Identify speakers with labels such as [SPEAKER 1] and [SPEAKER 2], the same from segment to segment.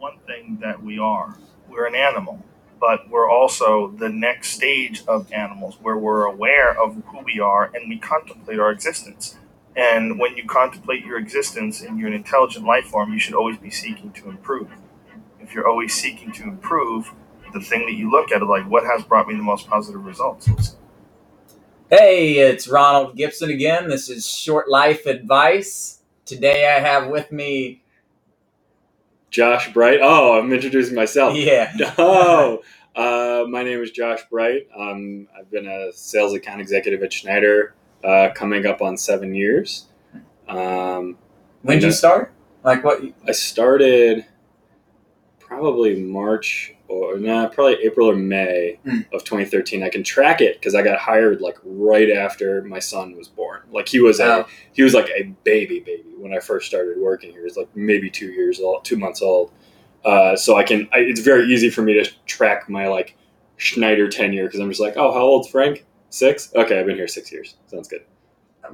[SPEAKER 1] one thing that we are. We're an animal, but we're also the next stage of animals where we're aware of who we are and we contemplate our existence. And when you contemplate your existence and you're an intelligent life form, you should always be seeking to improve. If you're always seeking to improve, the thing that you look at is like, what has brought me the most positive results?
[SPEAKER 2] Hey, it's Ronald Gibson again. This is Short Life Advice. Today I have with me.
[SPEAKER 3] Josh Breit. Oh, I'm introducing myself.
[SPEAKER 2] Yeah.
[SPEAKER 3] Oh, uh, my name is Josh Breit. Um, I've been a sales account executive at Schneider uh, coming up on seven years. Um,
[SPEAKER 2] when did you start? Like what?
[SPEAKER 3] I started probably March or nah, probably April or May
[SPEAKER 2] Mm.
[SPEAKER 3] of 2013. I can track it because I got hired like right after my son was born. Like he was a
[SPEAKER 2] Oh.
[SPEAKER 3] he was like a baby baby when I first started working here. He was like maybe two years old, two months old. Uh, so I can I, it's very easy for me to track my like Schneider tenure because I'm just like, oh, how old's Frank? Six. Okay, I've been here six years. Sounds good.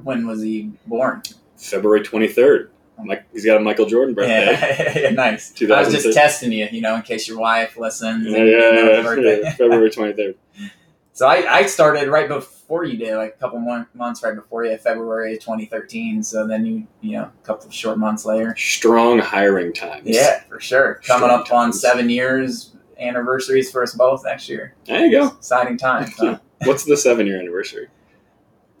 [SPEAKER 2] When was he born?
[SPEAKER 3] February 23rd. Mike, he's got a Michael Jordan birthday.
[SPEAKER 2] Yeah, nice. I was just testing you, you know, in case your wife listens.
[SPEAKER 3] Yeah,
[SPEAKER 2] and
[SPEAKER 3] yeah, yeah, February 23rd.
[SPEAKER 2] So I, I started right before you did, like a couple mon- months right before you, February 2013. So then you, you know, a couple of short months later.
[SPEAKER 3] Strong hiring times.
[SPEAKER 2] Yeah, for sure. Coming
[SPEAKER 3] Strong
[SPEAKER 2] up on seven years anniversaries for us both next year.
[SPEAKER 3] There you go.
[SPEAKER 2] Exciting time. Huh?
[SPEAKER 3] What's the seven year anniversary?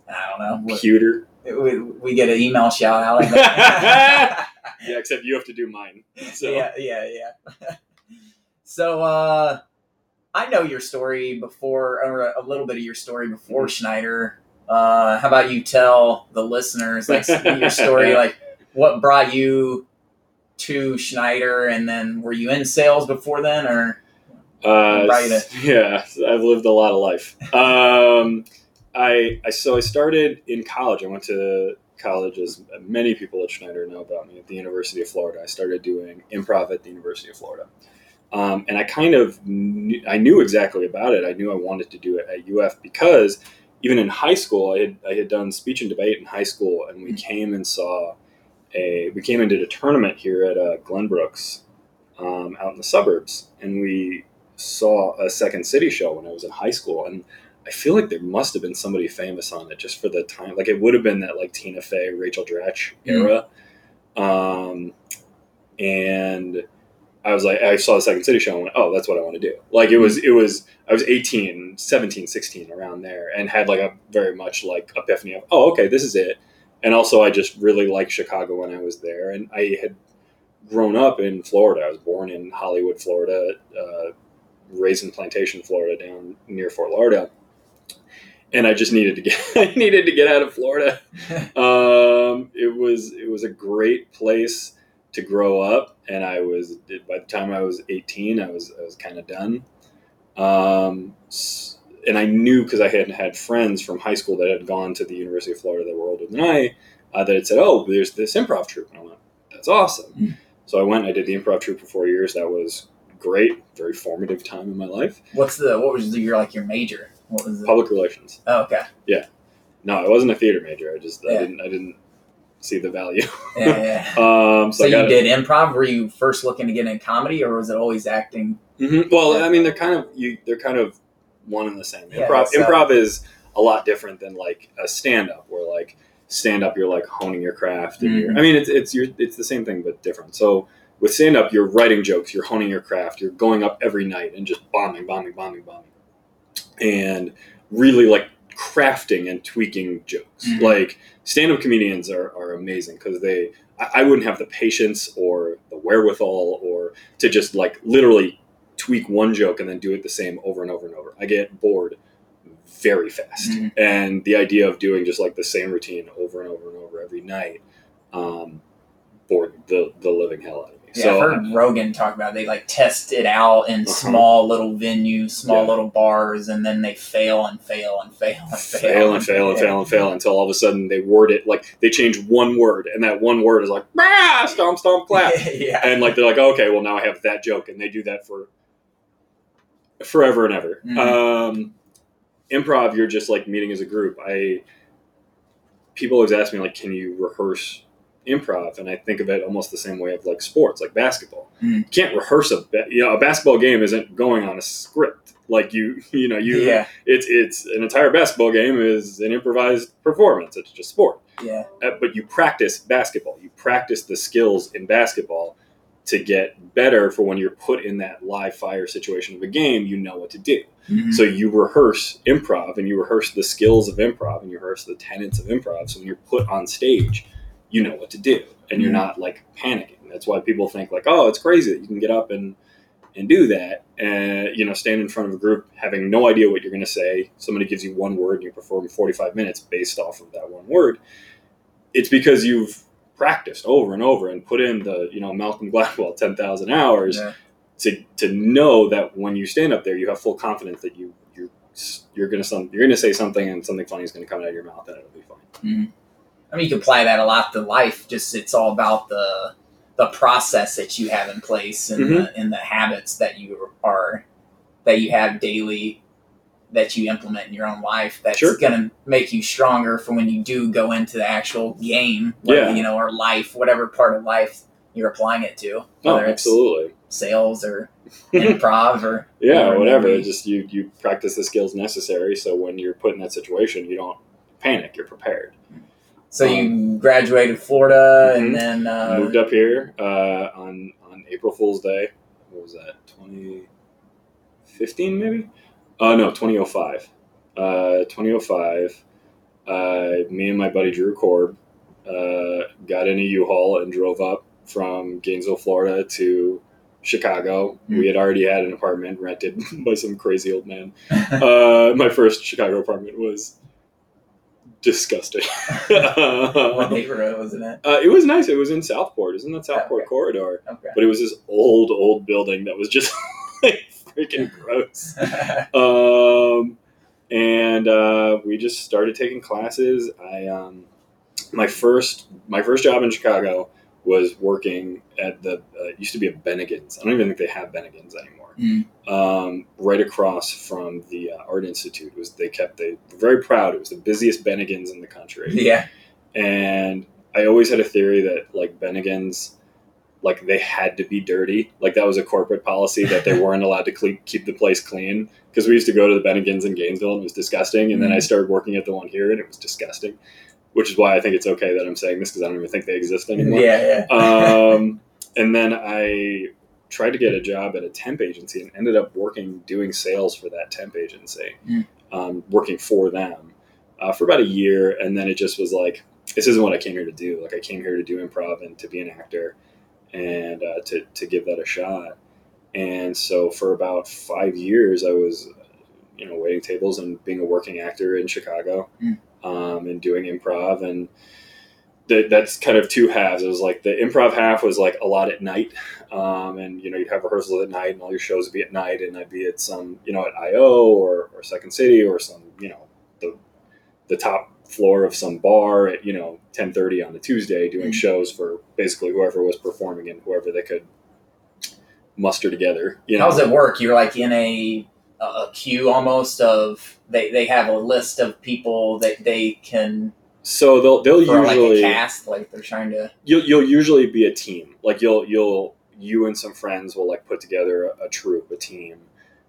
[SPEAKER 2] I don't know. We-
[SPEAKER 3] Pewter.
[SPEAKER 2] We, we get an email shout out.
[SPEAKER 3] Yeah, except you have to do mine. So
[SPEAKER 2] Yeah, yeah, yeah. so uh, I know your story before, or a little bit of your story before
[SPEAKER 3] Mm-hmm.
[SPEAKER 2] Schneider. Uh, how about you tell the listeners like your story, like what brought you to Schneider, and then were you in sales before then, or
[SPEAKER 3] uh, yeah, I've lived a lot of life. Um, I, I so I started in college. I went to college, as many people at Schneider know about me, at the University of Florida. I started doing improv at the University of Florida, um, and I kind of knew, I knew exactly about it. I knew I wanted to do it at UF because even in high school, I had I had done speech and debate in high school, and we came and saw a we came and did a tournament here at uh, Glenbrooks um, out in the suburbs, and we saw a Second City show when I was in high school, and I feel like there must have been somebody famous on it just for the time. Like it would have been that like Tina Fey, Rachel Dratch era. Um, and I was like, I saw the Second City show and went, oh, that's what I want to do. Like it was, it was, I was 18, 17, 16 around there and had like a very much like epiphany of, oh, okay, this is it. And also I just really liked Chicago when I was there. And I had grown up in Florida. I was born in Hollywood, Florida, uh, raised in Plantation, Florida, down near Fort Lauderdale. And I just needed to get I needed to get out of Florida. Um, it was it was a great place to grow up, and I was by the time I was eighteen, I was I was kind of done. Um, and I knew because I hadn't had friends from high school that had gone to the University of Florida that were older than I, uh, that had said, "Oh, there's this improv troupe," and I went, "That's awesome."
[SPEAKER 2] Mm.
[SPEAKER 3] So I went. I did the improv troupe for four years. That was great, very formative time in my life.
[SPEAKER 2] what's the what was the, your like your major? What was it?
[SPEAKER 3] Public relations.
[SPEAKER 2] Oh, okay. Yeah.
[SPEAKER 3] No, I wasn't a theater major. I just I didn't I didn't see the value.
[SPEAKER 2] Yeah, yeah.
[SPEAKER 3] um,
[SPEAKER 2] so
[SPEAKER 3] so,
[SPEAKER 2] you did improv. Were you first looking to get in comedy, or was it always acting?
[SPEAKER 3] hmm Well, I mean, they're kind of you. They're kind of one and the same.
[SPEAKER 2] Yeah,
[SPEAKER 3] Improv.
[SPEAKER 2] so-
[SPEAKER 3] improv is a lot different than like a stand up, where like stand up, you're like honing your craft, and you're.
[SPEAKER 2] Mhm.
[SPEAKER 3] I mean, it's it's your it's the same thing but different. So with stand up, you're writing jokes, you're honing your craft, you're going up every night and just bombing, bombing, bombing, bombing, and really like crafting and tweaking jokes.
[SPEAKER 2] Mhm.
[SPEAKER 3] Like stand up comedians are, are amazing because they I, I wouldn't have the patience or the wherewithal or to just like literally tweak one joke and then do it the same over and over and over. I get bored very fast.
[SPEAKER 2] Mhm.
[SPEAKER 3] And the idea of doing just like the same routine over and over and over every night um, bored the, the living hell out of me.
[SPEAKER 2] Yeah,
[SPEAKER 3] so
[SPEAKER 2] I've heard Rogan talk about they like test it out in
[SPEAKER 3] Uh-huh.
[SPEAKER 2] small little venues, small
[SPEAKER 3] Yeah.
[SPEAKER 2] little bars, and then they fail and fail and fail and fail,
[SPEAKER 3] fail and fail and
[SPEAKER 2] Yeah.
[SPEAKER 3] fail and fail until all of a sudden they word it like they change one word and that one word is like "Rah, stomp stomp clap
[SPEAKER 2] yeah.
[SPEAKER 3] and like they're like okay well now I have that joke and they do that for forever and ever.
[SPEAKER 2] Mhm.
[SPEAKER 3] Um, improv, you're just like meeting as a group. I people always ask me like, can you rehearse improv, and I think of it almost the same way of like sports, like basketball.
[SPEAKER 2] Mm.
[SPEAKER 3] You can't rehearse a you know a basketball game isn't going on a script like you you know you
[SPEAKER 2] yeah,
[SPEAKER 3] it's it's an entire basketball game is an improvised performance. It's just sport,
[SPEAKER 2] yeah,
[SPEAKER 3] uh, but you practice basketball. You practice the skills in basketball to get better for when you're put in that live fire situation of a game. You know what to do.
[SPEAKER 2] Mhm.
[SPEAKER 3] So you rehearse improv and you rehearse the skills of improv and you rehearse the tenets of improv. So when you're put on stage, you know what to do and you're
[SPEAKER 2] Mhm.
[SPEAKER 3] not like panicking. That's why people think like, oh, it's crazy that you can get up and and do that and you know stand in front of a group having no idea what you're going to say. Somebody gives you one word and you perform 45 minutes based off of that one word. It's because you've practiced over and over and put in the you know Malcolm Gladwell 10,000 hours
[SPEAKER 2] yeah.
[SPEAKER 3] to to know that when you stand up there, you have full confidence that you you're you're gonna some you're gonna say something and something funny is gonna come out of your mouth and it'll be fine.
[SPEAKER 2] I mean, you can apply that a lot to life. Just it's all about the the process that you have in place and
[SPEAKER 3] Mm-hmm.
[SPEAKER 2] the, and the habits that you are that you have daily that you implement in your own life. That's
[SPEAKER 3] Sure.
[SPEAKER 2] going to make you stronger for when you do go into the actual game.
[SPEAKER 3] Yeah.
[SPEAKER 2] you know, or life, whatever part of life you're applying it to,
[SPEAKER 3] Oh,
[SPEAKER 2] whether it's
[SPEAKER 3] absolutely.
[SPEAKER 2] sales or improv or
[SPEAKER 3] Yeah,
[SPEAKER 2] whatever.
[SPEAKER 3] Just you you practice the skills necessary so when you're put in that situation, you don't panic. You're prepared.
[SPEAKER 2] So you graduated Florida
[SPEAKER 3] Mhm.
[SPEAKER 2] and then uh,
[SPEAKER 3] Moved up here uh, on on April Fool's Day. What was that? 2015 maybe? Uh, no, 2005. Uh, 2005. Uh, me and my buddy Drew Korb uh, got in a U-Haul and drove up from Gainesville, Florida to Chicago.
[SPEAKER 2] Hmm.
[SPEAKER 3] We had already had an apartment rented by some crazy old man. Uh, my first Chicago apartment was disgusting.
[SPEAKER 2] what neighborhood was it in?
[SPEAKER 3] Uh, it was nice. It was in Southport. Isn't that Southport
[SPEAKER 2] Okay.
[SPEAKER 3] corridor.
[SPEAKER 2] Okay.
[SPEAKER 3] But it was this old, old building that was just like freaking gross. Um, and uh, we just started taking classes. I um, my first my first job in Chicago was working at the uh, it used to be a Bennigan's. I don't even think they have Bennigan's anymore.
[SPEAKER 2] Mm.
[SPEAKER 3] Um, right across from the uh, Art Institute It was they kept they were very proud. It was the busiest Bennigan's in the country
[SPEAKER 2] yeah.
[SPEAKER 3] and I always had a theory that like Bennigan's, like they had to be dirty. Like that was a corporate policy that they weren't allowed to cle- keep the place clean. Because we used to go to the Bennigan's in Gainesville and it was disgusting. And then I
[SPEAKER 2] Mhm.
[SPEAKER 3] started working at the one here and it was disgusting. Which is why I think it's okay that I'm saying this because I don't even think they exist anymore.
[SPEAKER 2] Yeah, yeah.
[SPEAKER 3] Um, and then I tried to get a job at a temp agency and ended up working doing sales for that temp agency,
[SPEAKER 2] Mm.
[SPEAKER 3] um, working for them uh, for about a year. And then it just was like, this isn't what I came here to do. Like I came here to do improv and to be an actor and uh, to, to give that a shot. And so for about five years, I was, you know, waiting tables and being a working actor in Chicago
[SPEAKER 2] Mm.
[SPEAKER 3] um, and doing improv. And that, that's kind of two halves. It was like the improv half was like a lot at night. Um, and, you know, you'd have rehearsals at night and all your shows would be at night. And I'd be at some, you know, at IO or, or Second City or some, you know, the, the top floor of some bar at, you know, 1030 on a Tuesday doing
[SPEAKER 2] Mhm.
[SPEAKER 3] shows for basically whoever was performing and whoever they could muster together. You know,
[SPEAKER 2] How does it work? You're like in a a queue almost of they, they have a list of people that they can
[SPEAKER 3] so they'll they'll
[SPEAKER 2] for like
[SPEAKER 3] usually
[SPEAKER 2] a cast like they're trying to
[SPEAKER 3] you'll you'll usually be a team. Like you'll you'll you and some friends will like put together a, a troupe, a team.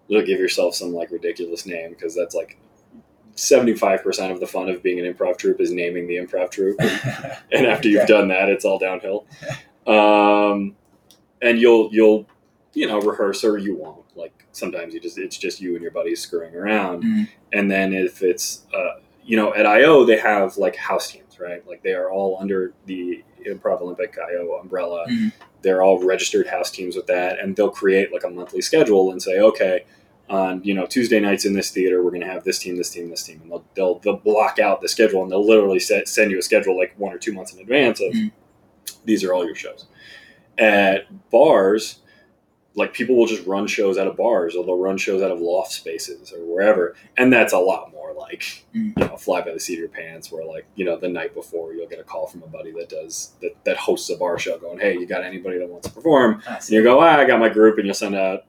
[SPEAKER 3] You'll give yourself some like ridiculous name because that's like seventy five percent of the fun of being an improv troupe is naming the improv troupe. and after you've done that, it's all downhill. Um, and you'll you'll you know rehearse or you won't. Like sometimes you just it's just you and your buddies screwing around.
[SPEAKER 2] Mhm.
[SPEAKER 3] And then if it's uh, you know at IO they have like house teams, right? Like they are all under the Improv Olympic IO umbrella.
[SPEAKER 2] Mhm.
[SPEAKER 3] They're all registered house teams with that, and they'll create like a monthly schedule and say, okay. On you know Tuesday nights in this theater, we're going to have this team, this team, this team, and they'll, they'll they'll block out the schedule and they'll literally set, send you a schedule like one or two months in advance of
[SPEAKER 2] Mhm.
[SPEAKER 3] these are all your shows. At bars, like people will just run shows out of bars or they'll run shows out of loft spaces or wherever, and that's a lot more like
[SPEAKER 2] Mhm.
[SPEAKER 3] you know fly by the seat of your pants. Where like you know the night before you'll get a call from a buddy that does that that hosts a bar show, going, "Hey, you got anybody that wants to perform?" And you go, ah, I got my group, and you'll send out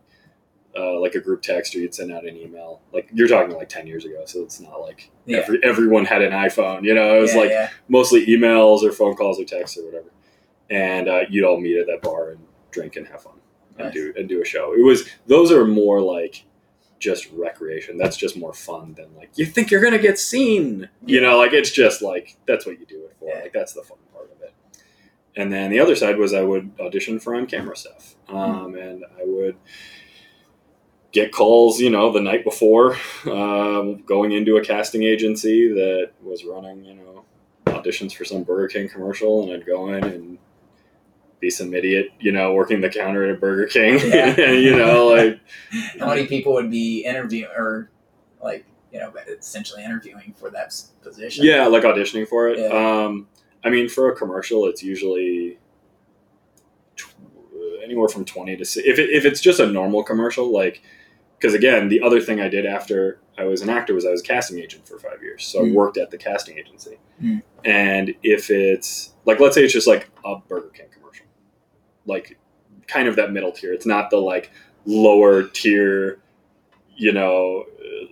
[SPEAKER 3] uh, like a group text or you'd send out an email. Like you're talking like ten years ago, so it's not like
[SPEAKER 2] Yeah.
[SPEAKER 3] every, everyone had an iPhone. You know, it was
[SPEAKER 2] yeah,
[SPEAKER 3] like
[SPEAKER 2] yeah.
[SPEAKER 3] mostly emails or phone calls or texts or whatever. and uh, you'd all meet at that bar and drink and have fun and
[SPEAKER 2] Nice.
[SPEAKER 3] do and do a show. It was those are more like just recreation. That's just more fun than like you think you're gonna get seen. You know, like it's just like that's what you do it for. Like that's the fun part of it. And then the other side was I would audition for on camera stuff, um, and I would get calls, you know, the night before, um, going into a casting agency that was running, you know, auditions for some Burger King commercial, and I'd go in and be some idiot, you know, working the counter at a Burger King,
[SPEAKER 2] Yeah.
[SPEAKER 3] and you know, like
[SPEAKER 2] How many people would be interviewing or like you know essentially interviewing for that position?
[SPEAKER 3] yeah, like auditioning for it.
[SPEAKER 2] Yeah.
[SPEAKER 3] Um, I mean, for a commercial, it's usually tw- anywhere from twenty to if it, if it's just a normal commercial, like because again, the other thing I did after I was an actor was I was a casting agent for five years, so I
[SPEAKER 2] Mm.
[SPEAKER 3] worked at the casting agency.
[SPEAKER 2] Mm.
[SPEAKER 3] And if it's like, let's say it's just like a Burger King like kind of that middle tier. It's not the like lower tier, you know,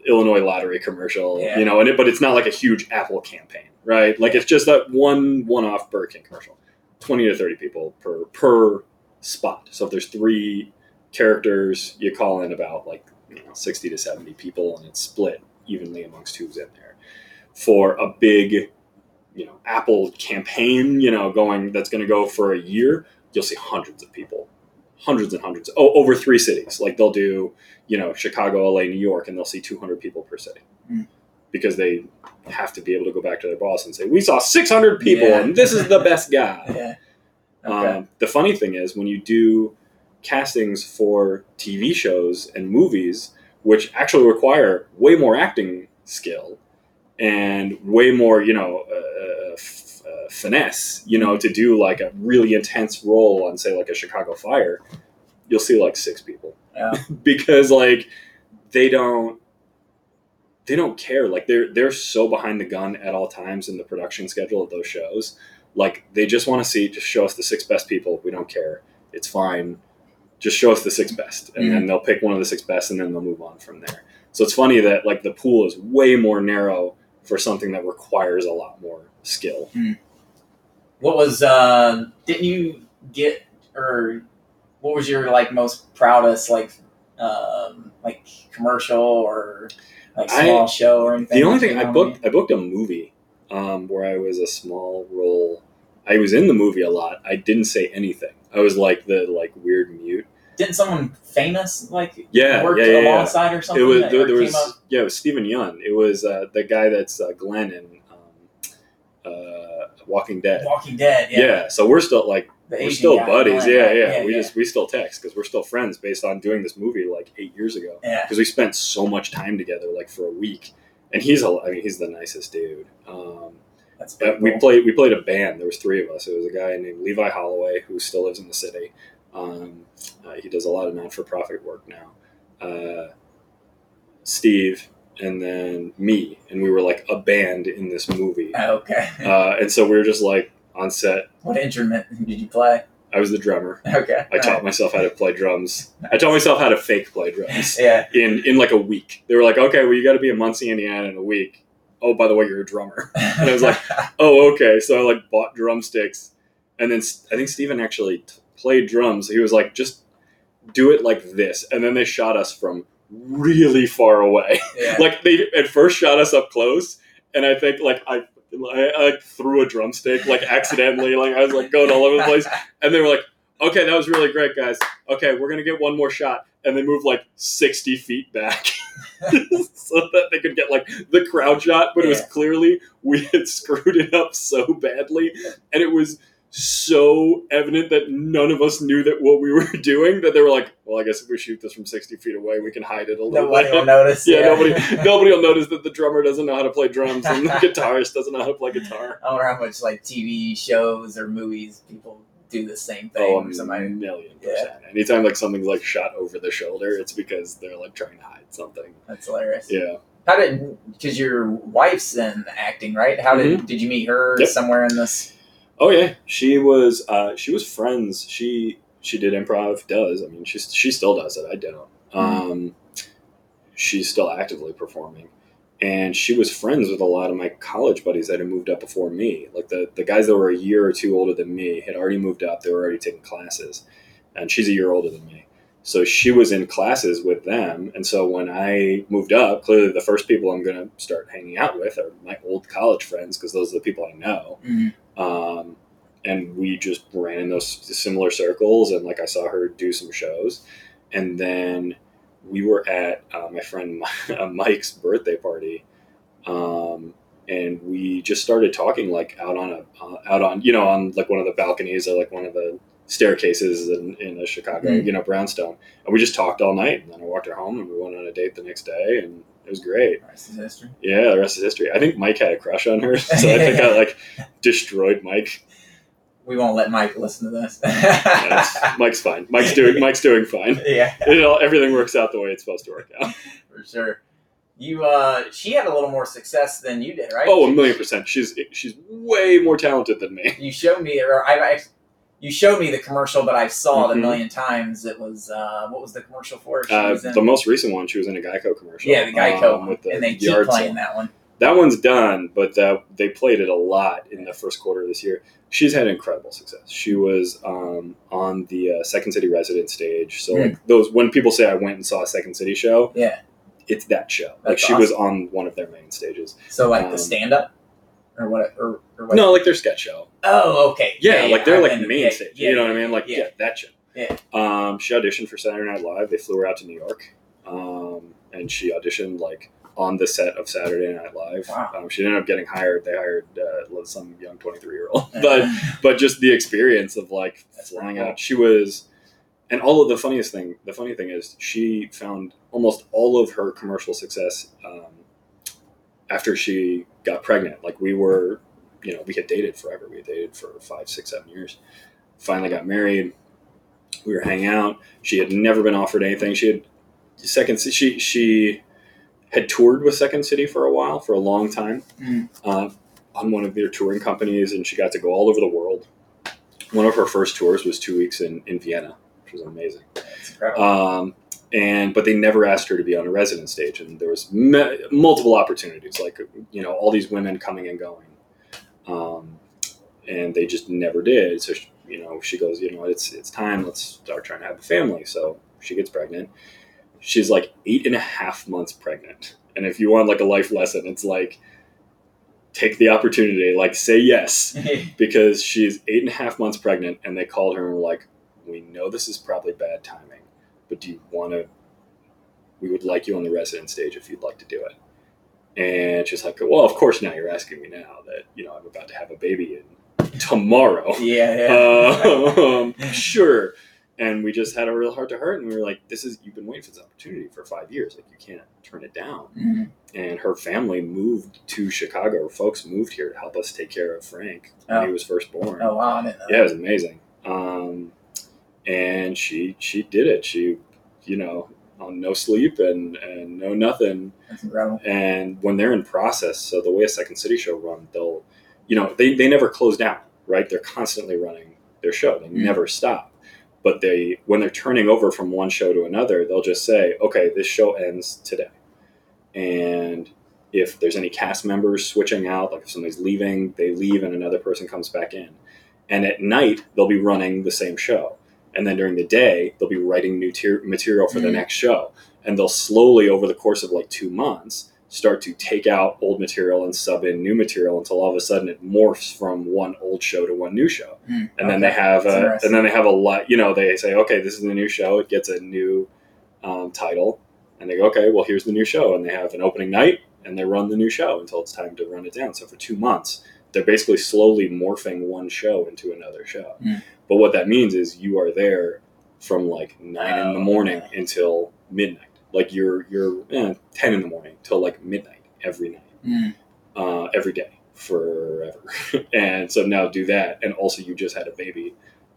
[SPEAKER 3] Illinois lottery commercial,
[SPEAKER 2] Yeah.
[SPEAKER 3] you know, and it, but it's not like a huge Apple campaign, right? Like it's just that one one-off Burger King commercial, twenty to thirty people per per spot. So if there's three characters, you call in about like you know, sixty to seventy people, and it's split evenly amongst who's in there. For a big, you know, Apple campaign, you know, going that's going to go for a year, you'll see hundreds of people, hundreds and hundreds, oh, over three cities. Like they'll do, you know, Chicago, LA, New York, and they'll see 200 people per city
[SPEAKER 2] Mm.
[SPEAKER 3] because they have to be able to go back to their boss and say, "We saw 600 people,
[SPEAKER 2] Yeah.
[SPEAKER 3] and this is the best guy."
[SPEAKER 2] Yeah. Okay.
[SPEAKER 3] Um, the funny thing is when you do castings for TV shows and movies, which actually require way more acting skill and way more, you know, uh, f- uh, finesse, you know, to do like a really intense role on, say, like a Chicago Fire, you'll see like six people.
[SPEAKER 2] Yeah.
[SPEAKER 3] because like they don't they don't care. Like they're they're so behind the gun at all times in the production schedule of those shows. Like they just want to see just show us the six best people. We don't care. It's fine. Just show us the six best and then they'll pick one of the six best and then they'll move on from there. So it's funny that like the pool is way more narrow for something that requires a lot more skill
[SPEAKER 2] What was uh didn't you get or what was your like most proudest like um like commercial or like
[SPEAKER 3] I-
[SPEAKER 2] small show or anything?
[SPEAKER 3] The only thing I booked, I booked a movie um, where I was a small role. I was in the movie a lot. I didn't say anything. I was like the like weird mute.
[SPEAKER 2] Didn't someone famous like
[SPEAKER 3] Yeah,
[SPEAKER 2] worked
[SPEAKER 3] yeah, yeah, yeah.
[SPEAKER 2] alongside or something?
[SPEAKER 3] It was there, there was
[SPEAKER 2] up?
[SPEAKER 3] yeah, it was Steven Yeun. It was uh, the guy that's uh, Glenn in uh, Walking Dead.
[SPEAKER 2] Walking Dead.
[SPEAKER 3] Yeah.
[SPEAKER 2] Yeah,
[SPEAKER 3] so we're still like we're still buddies. Yeah,
[SPEAKER 2] right?
[SPEAKER 3] yeah, We just we still text because we're still friends based on doing this movie like eight years ago.
[SPEAKER 2] yeah.
[SPEAKER 3] because we spent so much time together, like for a week. And he's a, I mean, he's the nicest dude. Um,
[SPEAKER 2] That's
[SPEAKER 3] we
[SPEAKER 2] cool.
[SPEAKER 3] played, we played a band. There was three of us. It was a guy named Levi Holloway who still lives in the city. Um, uh, he does a lot of non-for-profit work now. Uh, Steve, and then me, and we were like a band in this movie.
[SPEAKER 2] Oh, okay.
[SPEAKER 3] Uh, and so we were just like on set.
[SPEAKER 2] what instrument did you play?
[SPEAKER 3] I was the drummer.
[SPEAKER 2] Okay.
[SPEAKER 3] I taught myself how to play drums. I taught myself how to fake play drums.
[SPEAKER 2] Yeah.
[SPEAKER 3] in in like a week. They were like, okay, well, you got to be in Muncie, Indiana, in a week. Oh, by the way, you're a drummer. And I was like, oh, okay. So I like bought drumsticks, and then I think Steven actually t- played drums. He was like, just do it like this, and then they shot us from really far away.
[SPEAKER 2] yeah.
[SPEAKER 3] like they at first shot us up close, and I think like I. I, I like, threw a drumstick like accidentally, like I was like going all over the place, and they were like, "Okay, that was really great, guys. Okay, we're gonna get one more shot," and they moved like sixty feet back so that they could get like the crowd shot. But it was clearly we had screwed it up so badly, and it was so evident that none of us knew that what we were doing that they were like, "Well, I guess if we shoot this from sixty feet away, we can hide it a little bit.
[SPEAKER 2] Nobody
[SPEAKER 3] bit."
[SPEAKER 2] will notice.
[SPEAKER 3] yeah, nobody nobody will notice that the drummer doesn't know how to play drums and the guitarist doesn't know how to play guitar.
[SPEAKER 2] I wonder how much like TV shows or movies people do the same thing.
[SPEAKER 3] Oh,
[SPEAKER 2] somebody.
[SPEAKER 3] million
[SPEAKER 2] Yeah.
[SPEAKER 3] percent. Anytime like something's like shot over the shoulder, it's because they're like trying to hide something.
[SPEAKER 2] That's hilarious.
[SPEAKER 3] Yeah.
[SPEAKER 2] How did because your wife's in acting, right? How did did you meet her
[SPEAKER 3] Mm-hmm. Yep.
[SPEAKER 2] somewhere in this?
[SPEAKER 3] Oh yeah. She was uh, she was friends. She she did improv. Does I mean she's she still does it. I don't. Um, she's still actively performing, and she was friends with a lot of my college buddies that had moved up before me. Like the the guys that were a year or two older than me had already moved up. They were already taking classes, and she's a year older than me. So she was in classes with them, and so when I moved up, clearly the first people I'm going to start hanging out with are my old college friends because those are the people I know.
[SPEAKER 2] Mhm.
[SPEAKER 3] Um, and we just ran in those similar circles, and like I saw her do some shows, and then we were at uh, my friend Mike's birthday party, um, and we just started talking like out on a uh, out on you know on like one of the balconies or like one of the staircases in, in a Chicago
[SPEAKER 2] Mm.
[SPEAKER 3] you know brownstone, and we just talked all night. And then I walked her home, and we went on a date the next day, and it was great.
[SPEAKER 2] Rest is history.
[SPEAKER 3] Yeah, the rest is history. I think Mike had a crush on her, so I think I like destroyed Mike.
[SPEAKER 2] We won't let Mike listen to this.
[SPEAKER 3] That's- Mike's fine. Mike's doing Mike's doing fine.
[SPEAKER 2] yeah,
[SPEAKER 3] It all, everything works out the way it's supposed to work out.
[SPEAKER 2] for sure. You, uh, she had a little more success than you did, right?
[SPEAKER 3] Oh, a million percent. She's she's way more talented than me.
[SPEAKER 2] You showed me, or I, I, you showed me the commercial, but I saw it a million times. It was, uh, what was the commercial for?
[SPEAKER 3] Uh,
[SPEAKER 2] in-
[SPEAKER 3] the most recent one, she was in a Geico commercial.
[SPEAKER 2] yeah, the Geico
[SPEAKER 3] um,
[SPEAKER 2] one,
[SPEAKER 3] with the
[SPEAKER 2] and they keep playing
[SPEAKER 3] sale.
[SPEAKER 2] that one.
[SPEAKER 3] That one's done, but that they played it a lot in the first quarter of this year. She's had incredible success. She was um, on the uh, Second City resident stage. So
[SPEAKER 2] Hmm.
[SPEAKER 3] like those when people say I went and saw a Second City show,
[SPEAKER 2] Yeah.
[SPEAKER 3] it's that show. like
[SPEAKER 2] That's
[SPEAKER 3] she was on one of their main stages.
[SPEAKER 2] So like
[SPEAKER 3] Um,
[SPEAKER 2] the stand up, or what? Or, or what?
[SPEAKER 3] No, like their sketch show.
[SPEAKER 2] Oh, okay.
[SPEAKER 3] Yeah, like they're like main
[SPEAKER 2] yeah,
[SPEAKER 3] stage.
[SPEAKER 2] yeah,
[SPEAKER 3] you know what I mean? Like yeah,
[SPEAKER 2] yeah.
[SPEAKER 3] that show.
[SPEAKER 2] Yeah.
[SPEAKER 3] Um, she auditioned for Saturday Night Live. They flew her out to New York, um, and she auditioned like on the set of Saturday Night Live.
[SPEAKER 2] Wow.
[SPEAKER 3] Um, she ended up getting hired. They hired uh, some young twenty three year old, but but just the experience of like
[SPEAKER 2] That's
[SPEAKER 3] flying
[SPEAKER 2] cool.
[SPEAKER 3] out. She was, and all of the funniest thing. The funny thing is, she found almost all of her commercial success um, after she got pregnant. Like we were, you know, we had dated forever. We had dated for five, six, seven years. Finally got married. We were hanging out. She had never been offered anything. She had second. She she had toured with Second City for a while, for a long time,
[SPEAKER 2] Mm.
[SPEAKER 3] uh, on one of their touring companies, and she got to go all over the world. One of her first tours was two weeks in, in Vienna, which was amazing. Um, and but they never asked her to be on a resident stage, and there was me- multiple opportunities, like you know, all these women coming and going, um, and they just never did. So she, you know, she goes, you know, it's it's time. Let's start trying to have a family. So she gets pregnant. She's like eight and a half months pregnant, and if you want like a life lesson, it's like take the opportunity, like say yes, because she's eight and a half months pregnant, and they called her and were like, "We know this is probably bad timing, but do you want to? We would like you on the resident stage if you'd like to do it." And she's like, "Well, of course. Now you're asking me now that you know I'm about to have a baby in tomorrow.
[SPEAKER 2] yeah, yeah.
[SPEAKER 3] um, sure." And we just had a real heart to heart, and we were like, "This is you've been waiting for this opportunity for five years. Like you can't turn it down."
[SPEAKER 2] Mhm.
[SPEAKER 3] and her family moved to Chicago. Her folks moved here to help us take care of Frank when
[SPEAKER 2] Oh.
[SPEAKER 3] he was first born.
[SPEAKER 2] Oh wow, I didn't know.
[SPEAKER 3] Yeah, it was amazing. Um, and she she did it. She, you know, on no sleep and and no nothing.
[SPEAKER 2] That's incredible.
[SPEAKER 3] And when they're in process, so the way a Second City show run, they'll, you know, they they never close down, right? They're constantly running their show. They
[SPEAKER 2] Mm.
[SPEAKER 3] never stop. But they when they're turning over from one show to another, they'll just say, okay, this show ends today and if there's any cast members switching out, like if somebody's leaving, they leave and another person comes back in. And at night, they'll be running the same show. And then during the day, they'll be writing new tier- material for the
[SPEAKER 2] Mhm.
[SPEAKER 3] next show. And they'll slowly, over the course of like two months, start to take out old material and sub in new material until all of a sudden it morphs from one old show to one new show.
[SPEAKER 2] Mm,
[SPEAKER 3] and then they have a, and then they have a lot you know they say okay this is the new show. It gets a new um, title. And they go okay well here's the new show. And they have an opening night and they run the new show until it's time to run it down. So for two months they're basically slowly morphing one show into another show
[SPEAKER 2] Mm.
[SPEAKER 3] but what that means is you are there from like nine in the
[SPEAKER 2] Oh,
[SPEAKER 3] morning
[SPEAKER 2] okay.
[SPEAKER 3] until midnight like you're you're eh, 10 in the morning till like midnight every night
[SPEAKER 2] Mm.
[SPEAKER 3] uh, every day forever. and so now do that, and also you just had a baby,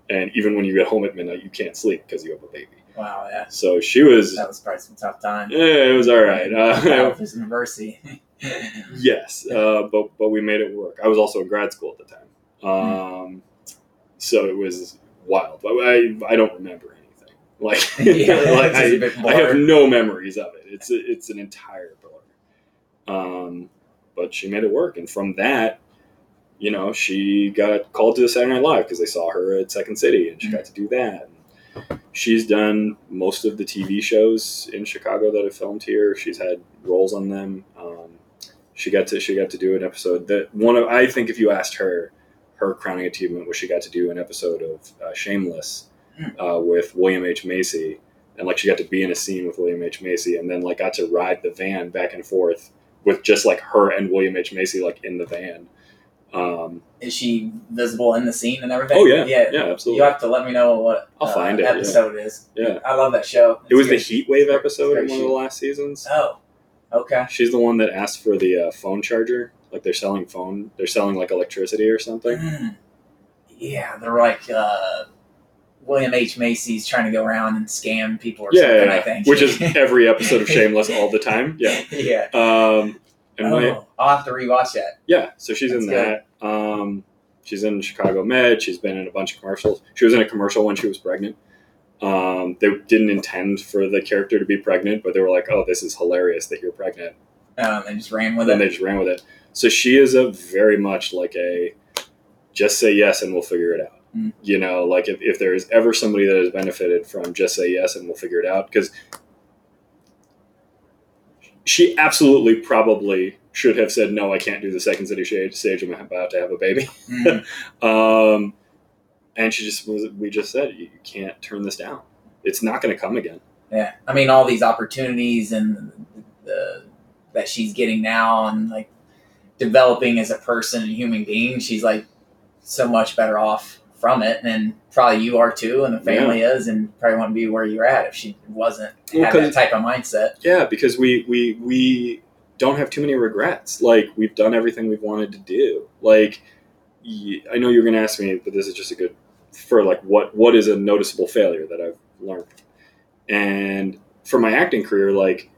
[SPEAKER 3] and even when you get home at midnight, you can't sleep because you have a baby.
[SPEAKER 2] Wow, yeah.
[SPEAKER 3] So she was,
[SPEAKER 2] That was probably some tough time.
[SPEAKER 3] yeah, it was all right. Uh,
[SPEAKER 2] Alpha's University.
[SPEAKER 3] yes, uh, but but we made it work. I was also in grad school at the time, um, so it was wild. But I I don't remember anything. Like,
[SPEAKER 2] Yeah,
[SPEAKER 3] like
[SPEAKER 2] it's just a
[SPEAKER 3] I, I have no memories of it. It's a, it's an entire blur. Um, but she made it work, and from that, you know, she got called to the Saturday Night Live because they saw her at Second City, and she
[SPEAKER 2] Mhm.
[SPEAKER 3] got to do that. She's done most of the TV shows in Chicago that have filmed here. She's had roles on them. Um, she got to she got to do an episode that one of I think if you asked her, her crowning achievement was she got to do an episode of uh, Shameless uh, with William H Macy, and like she got to be in a scene with William H Macy, and then like got to ride the van back and forth with just like her and William H Macy like in the van. Um,
[SPEAKER 2] Is she visible in the scene and everything?
[SPEAKER 3] oh yeah,
[SPEAKER 2] yeah.
[SPEAKER 3] yeah,
[SPEAKER 2] You have to let me know what
[SPEAKER 3] I'll
[SPEAKER 2] uh,
[SPEAKER 3] find it, yeah.
[SPEAKER 2] episode it is.
[SPEAKER 3] Yeah.
[SPEAKER 2] I love that show.
[SPEAKER 3] It was the
[SPEAKER 2] It's
[SPEAKER 3] Heat Wave episode in one of the last seasons.
[SPEAKER 2] Oh, okay.
[SPEAKER 3] She's the one that asked for the uh, phone charger. Like they're selling phone, they're selling like electricity or something.
[SPEAKER 2] Mm. Yeah, they're like uh, William H Macy's trying to go around and scam people or
[SPEAKER 3] Yeah,
[SPEAKER 2] something.
[SPEAKER 3] yeah,
[SPEAKER 2] I think,
[SPEAKER 3] which is every episode of Shameless all the time. Yeah.
[SPEAKER 2] yeah.
[SPEAKER 3] Um, and
[SPEAKER 2] oh,
[SPEAKER 3] my,
[SPEAKER 2] I'll have to rewatch that.
[SPEAKER 3] yeah, so she's in
[SPEAKER 2] That's
[SPEAKER 3] that. Um, she's in Chicago Med. She's been in a bunch of commercials. She was in a commercial when she was pregnant. Um, they didn't intend for the character to be pregnant, but they were like, "Oh, this is hilarious that you're pregnant."
[SPEAKER 2] Um, and just ran with
[SPEAKER 3] and
[SPEAKER 2] it.
[SPEAKER 3] And they just ran with it. So she is a very much like a just say yes and we'll figure it out.
[SPEAKER 2] Mm.
[SPEAKER 3] You know, like if, if there is ever somebody that has benefited from just say yes and we'll figure it out, because she absolutely probably should have said no, I can't do the second city stage. Stage I'm about to have a baby.
[SPEAKER 2] Mm.
[SPEAKER 3] Um, and she just was. We just said you, can't turn this down. It's not going to come again.
[SPEAKER 2] Yeah, I mean all these opportunities and the that she's getting now, and like developing as a person and human being, she's like so much better off from it, and probably you are too, and the family is, and probably wouldn't be where you're at if she wasn't
[SPEAKER 3] Well,
[SPEAKER 2] had that type of mindset.
[SPEAKER 3] Yeah, because we we we don't have too many regrets. Like we've done everything we've wanted to do. Like I know you're going to ask me, but this is just a good for like what what is a noticeable failure that I've learned. And for my acting career, like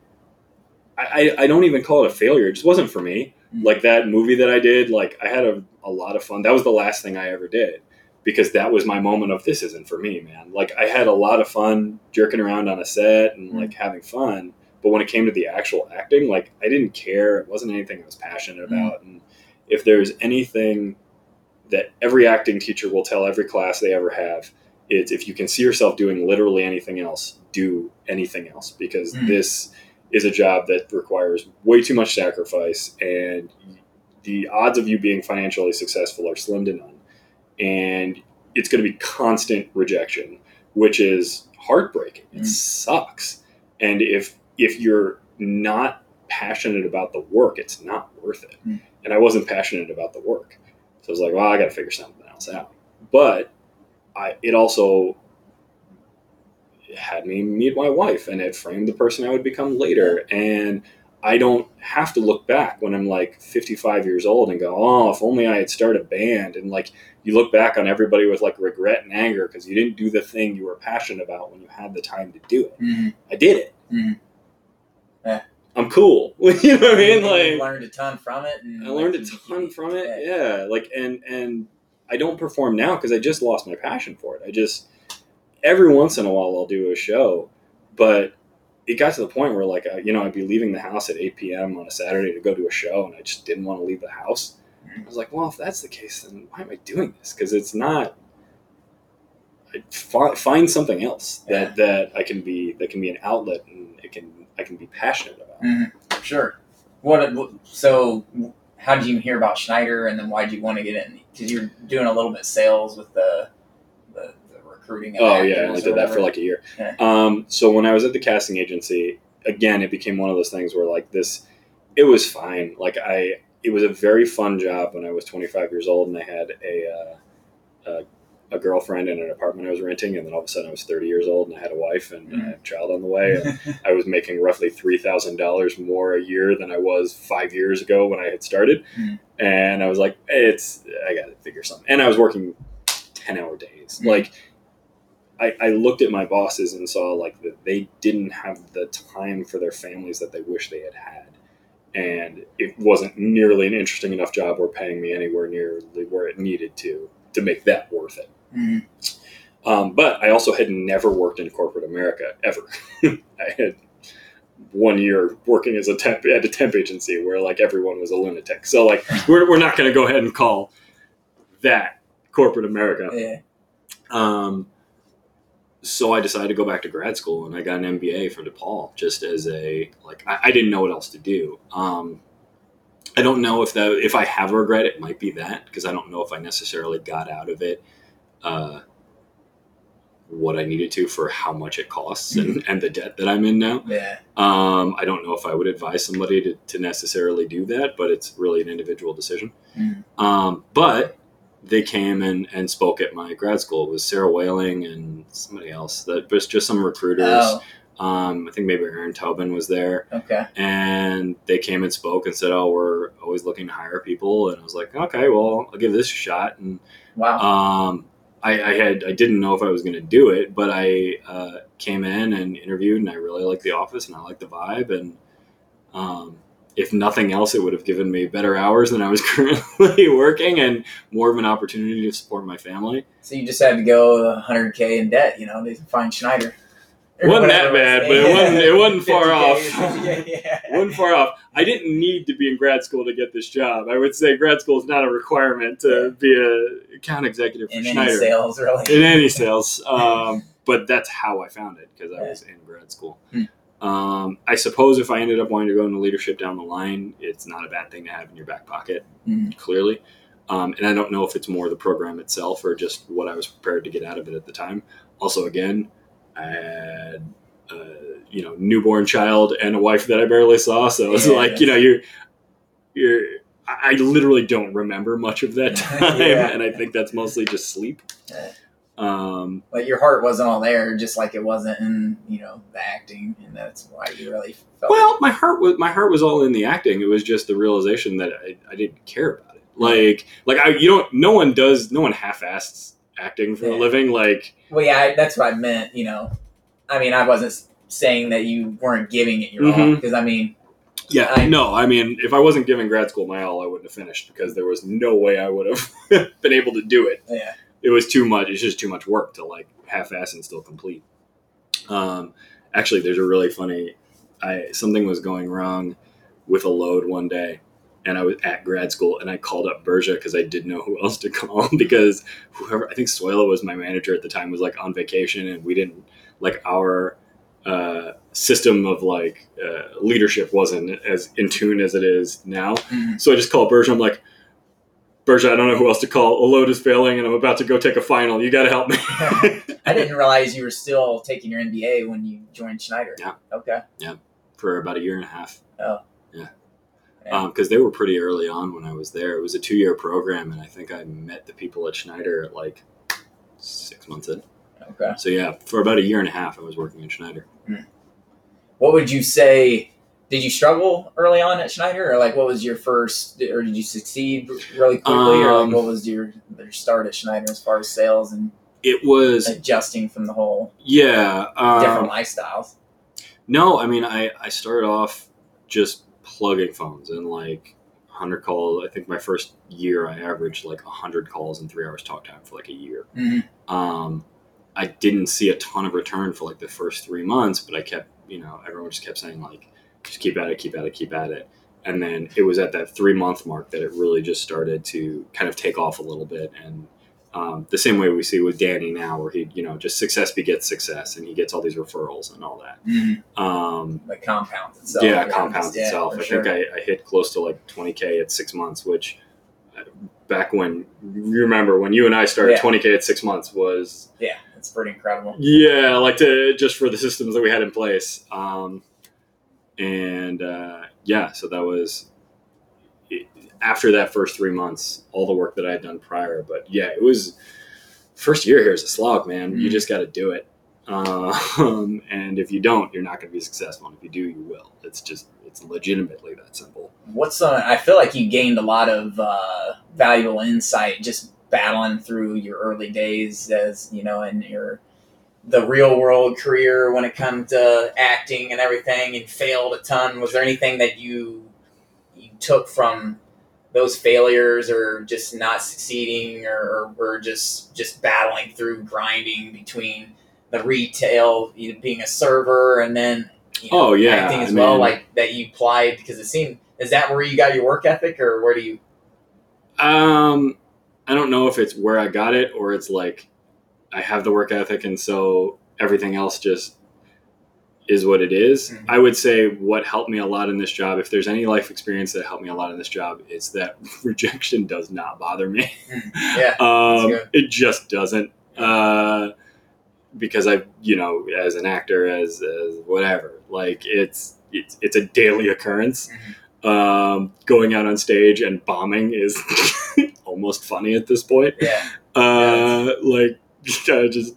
[SPEAKER 3] I, I don't even call it a failure. It just wasn't for me.
[SPEAKER 2] Mm.
[SPEAKER 3] Like that movie that I did, like I had a, a lot of fun. That was the last thing I ever did because that was my moment of this isn't for me, man. Like I had a lot of fun jerking around on a set and like having fun. But when it came to the actual acting, like I didn't care. It wasn't anything I was passionate about. And if there's anything that every acting teacher will tell every class they ever have, is if you can see yourself doing literally anything else, do anything else because
[SPEAKER 2] Mm.
[SPEAKER 3] this is a job that requires way too much sacrifice and the odds of you being financially successful are slim to none. And it's going to be constant rejection, which is heartbreaking. It
[SPEAKER 2] Mm.
[SPEAKER 3] sucks. And if if you're not passionate about the work, it's not worth it.
[SPEAKER 2] Mm.
[SPEAKER 3] And I wasn't passionate about the work. So I was like, well, I got to figure something else out. But I, it also had me meet my wife and it framed the person I would become later. And I don't have to look back when I'm like 55 years old and go, oh, if only I had started a band. And like you look back on everybody with like regret and anger because you didn't do the thing you were passionate about when you had the time to do it.
[SPEAKER 2] Mhm.
[SPEAKER 3] I did it.
[SPEAKER 2] Mhm. Yeah.
[SPEAKER 3] I'm cool. you know what I mean? Like
[SPEAKER 2] learned a ton from it. And
[SPEAKER 3] I learned a ton from it.
[SPEAKER 2] Yeah.
[SPEAKER 3] Yeah, like and and I don't perform now because I just lost my passion for it. I just every once in a while I'll do a show, but it got to the point where like you know I'd be leaving the house at 8 p.m. on a Saturday to go to a show, and I just didn't want to leave the house. Mm-hmm. I was like, well, if that's the case, then why am I doing this? Because it's not. I fi- find something else that that I can be that can be an outlet and I can be passionate about.
[SPEAKER 2] Mhm. Sure. What? So, how did you hear about Schneider, and then why did you want to get in? Because you're doing a little bit sales with the the, the recruiting.
[SPEAKER 3] Oh yeah, I only did that for like a year.
[SPEAKER 2] Yeah.
[SPEAKER 3] Um, so when I was at the casting agency, again, it became one of those things where like this, it was fine. Like I, it was a very fun job when I was 25 years old and I had a, uh, a, a girlfriend in an apartment I was renting, and then all of a sudden I was 30 years old and I had a wife and had a child on the way. And I was making roughly three thousand dollars more a year than I was five years ago when I had started,
[SPEAKER 2] Mhm.
[SPEAKER 3] and I was like, "It's I got to figure something." And I was working ten hour days.
[SPEAKER 2] Mhm.
[SPEAKER 3] Like, I, I looked at my bosses and saw like that they didn't have the time for their families that they wish they had had, and it wasn't nearly an interesting enough job or paying me anywhere near where it needed to to make that worth it.
[SPEAKER 2] Mhm.
[SPEAKER 3] Um, but I also had never worked in corporate America ever. I had one year working as a temp at a temp agency where like everyone was a lunatic. So like we're we're not going to go ahead and call that corporate America.
[SPEAKER 2] Yeah.
[SPEAKER 3] Um, so I decided to go back to grad school and I got an MBA from DePaul just as a like I, I didn't know what else to do. Um, I don't know if that if I have a regret, it might be that because I don't know if I necessarily got out of it uh, what I needed to for how much it costs and, and the debt that I'm in now.
[SPEAKER 2] Yeah.
[SPEAKER 3] Um, I don't know if I would advise somebody to, to necessarily do that, but it's really an individual decision.
[SPEAKER 2] Mhm.
[SPEAKER 3] Um, but they came and, and spoke at my grad school. It was Sarah Whaling and somebody else. That was just some recruiters.
[SPEAKER 2] Oh,
[SPEAKER 3] Um, I think maybe Aaron Tobin was there,
[SPEAKER 2] okay.
[SPEAKER 3] and they came and spoke and said, "Oh, we're always looking to hire people." And I was like, "Okay, well, I'll give this a shot." And
[SPEAKER 2] Wow.
[SPEAKER 3] um, I, I had I didn't know if I was going to do it, but I uh, came in and interviewed, and I really liked the office and I liked the vibe. And um, if nothing else, it would have given me better hours than I was currently working, and more of an opportunity to support my family.
[SPEAKER 2] so you just had to go 100k in debt, you know, to find Schneider.
[SPEAKER 3] It wasn't that bad, but it wasn't it wasn't far off.
[SPEAKER 2] or 50K, yeah.
[SPEAKER 3] Wasn't far off. I didn't need to be in grad school to get this job. I would say grad school is not a requirement to be a account executive for
[SPEAKER 2] in any sales, really.
[SPEAKER 3] in any sales. Um, but that's how I found it because I was in grad school.
[SPEAKER 2] Hmm.
[SPEAKER 3] Um, I suppose if I ended up wanting to go into leadership down the line, it's not a bad thing to have in your back pocket,
[SPEAKER 2] Mhm.
[SPEAKER 3] clearly. Um, and I don't know if it's more the program itself or just what I was prepared to get out of it at the time. Also, again, I had a you know newborn child and a wife that I barely saw, so it's
[SPEAKER 2] Yeah,
[SPEAKER 3] like you know you're you're. I literally don't remember much of that time,
[SPEAKER 2] Yeah.
[SPEAKER 3] and I think that's mostly just sleep.
[SPEAKER 2] Yeah.
[SPEAKER 3] Um,
[SPEAKER 2] Like your heart wasn't all there, just like it wasn't in, you know, the acting, and that's why you really felt.
[SPEAKER 3] well, my heart was my heart was all in the acting. It was just the realization that I, I didn't care about it. Like like I you don't no one does no one half-asses acting for
[SPEAKER 2] Yeah.
[SPEAKER 3] a living. Like
[SPEAKER 2] Well, yeah, I, that's what I meant. You know, I mean, I wasn't saying that you weren't giving it your all
[SPEAKER 3] Mhm.
[SPEAKER 2] because I mean,
[SPEAKER 3] yeah,
[SPEAKER 2] I-
[SPEAKER 3] no. I mean, if I wasn't giving grad school my all, I wouldn't have finished because there was no way I would have been able to do it.
[SPEAKER 2] yeah,
[SPEAKER 3] it was too much. It's just too much work to like half-ass and still complete. Um, actually, there's a really funny. I something was going wrong with a load one day, and I was at grad school, and I called up Berja because I didn't know who else to call because whoever I think Soila was my manager at the time was like on vacation, and we didn't like our uh, system of like uh, leadership wasn't as in tune as it is now.
[SPEAKER 2] Mhm.
[SPEAKER 3] So I just called Berja. I'm like, Berja, I don't know who else to call. A load is failing, and I'm about to go take a final. You got to help me.
[SPEAKER 2] I didn't realize you were still taking your MBA when you joined Schneider.
[SPEAKER 3] Yeah.
[SPEAKER 2] Okay. Yeah.
[SPEAKER 3] For about a year and a half.
[SPEAKER 2] Oh.
[SPEAKER 3] Yeah.
[SPEAKER 2] Yeah.
[SPEAKER 3] Because they were pretty early on when I was there. It was a two year program, and I think I met the people at Schneider at like six months in.
[SPEAKER 2] Okay.
[SPEAKER 3] So yeah, for about a year and a half, I was working at Schneider.
[SPEAKER 2] What would you say? Did you struggle early on at Schneider, or like what was your first, or did you succeed really quickly, or
[SPEAKER 3] Um,
[SPEAKER 2] like what was your your start at Schneider as far as sales and
[SPEAKER 3] It was
[SPEAKER 2] adjusting from the whole
[SPEAKER 3] yeah.
[SPEAKER 2] different
[SPEAKER 3] Um,
[SPEAKER 2] lifestyles?
[SPEAKER 3] no, I mean I I started off just plugging phones and like. 100 calls. I think my first year I averaged like 100 calls and three hours talk time for like a year.
[SPEAKER 2] Mhm.
[SPEAKER 3] um, I didn't see a ton of return for like the first three months, but I kept, you know, everyone just kept saying like, just keep at it, keep at it, keep at it. And then it was at that three month mark that it really just started to kind of take off a little bit. And um, the same way we see with Danny now, where he, you know, just success begets success and he gets all these referrals and all that.
[SPEAKER 2] Mhm.
[SPEAKER 3] Um,
[SPEAKER 2] Like compounds itself.
[SPEAKER 3] yeah, compounds
[SPEAKER 2] yeah,
[SPEAKER 3] itself. I
[SPEAKER 2] sure.
[SPEAKER 3] think I, I hit close to like 20K at six months, which uh, back when you remember when you and I started,
[SPEAKER 2] Yeah.
[SPEAKER 3] 20K at six months was
[SPEAKER 2] yeah, it's pretty incredible.
[SPEAKER 3] yeah, like to just for the systems that we had in place. Um, and uh, yeah, so that was after that first three months, all the work that I had done prior. But yeah, it was first year here is a slog, man. You
[SPEAKER 2] Mhm.
[SPEAKER 3] just got to do it. Um, and if you don't, you're not going to be successful. And if you do, you will. It's just it's legitimately that simple.
[SPEAKER 2] What's some? I feel like you gained a lot of uh, valuable insight just battling through your early days as you know in your the real world career when it comes to acting and everything and failed a ton was there anything that you you took from those failures or just not succeeding or, or were just just battling through grinding between the retail you know, being a server and then you know,
[SPEAKER 3] Oh, yeah,
[SPEAKER 2] acting as
[SPEAKER 3] I
[SPEAKER 2] well,
[SPEAKER 3] mean-
[SPEAKER 2] like that you applied because it seemed. Is that where you got your work ethic, or where do you?
[SPEAKER 3] Um, I don't know if it's where I got it or it's like I have the work ethic, and so everything else just is what it is.
[SPEAKER 2] Mhm.
[SPEAKER 3] I would say what helped me a lot in this job, if there's any life experience that helped me a lot in this job, it's that rejection does not bother me.
[SPEAKER 2] Yeah,
[SPEAKER 3] um, it just doesn't. Uh, because I, you know, as an actor, as, as whatever, like it's it's it's a daily occurrence.
[SPEAKER 2] Mm-hmm.
[SPEAKER 3] Um, going out on stage and bombing is almost funny at this point.
[SPEAKER 2] yeah.
[SPEAKER 3] Uh, like I just.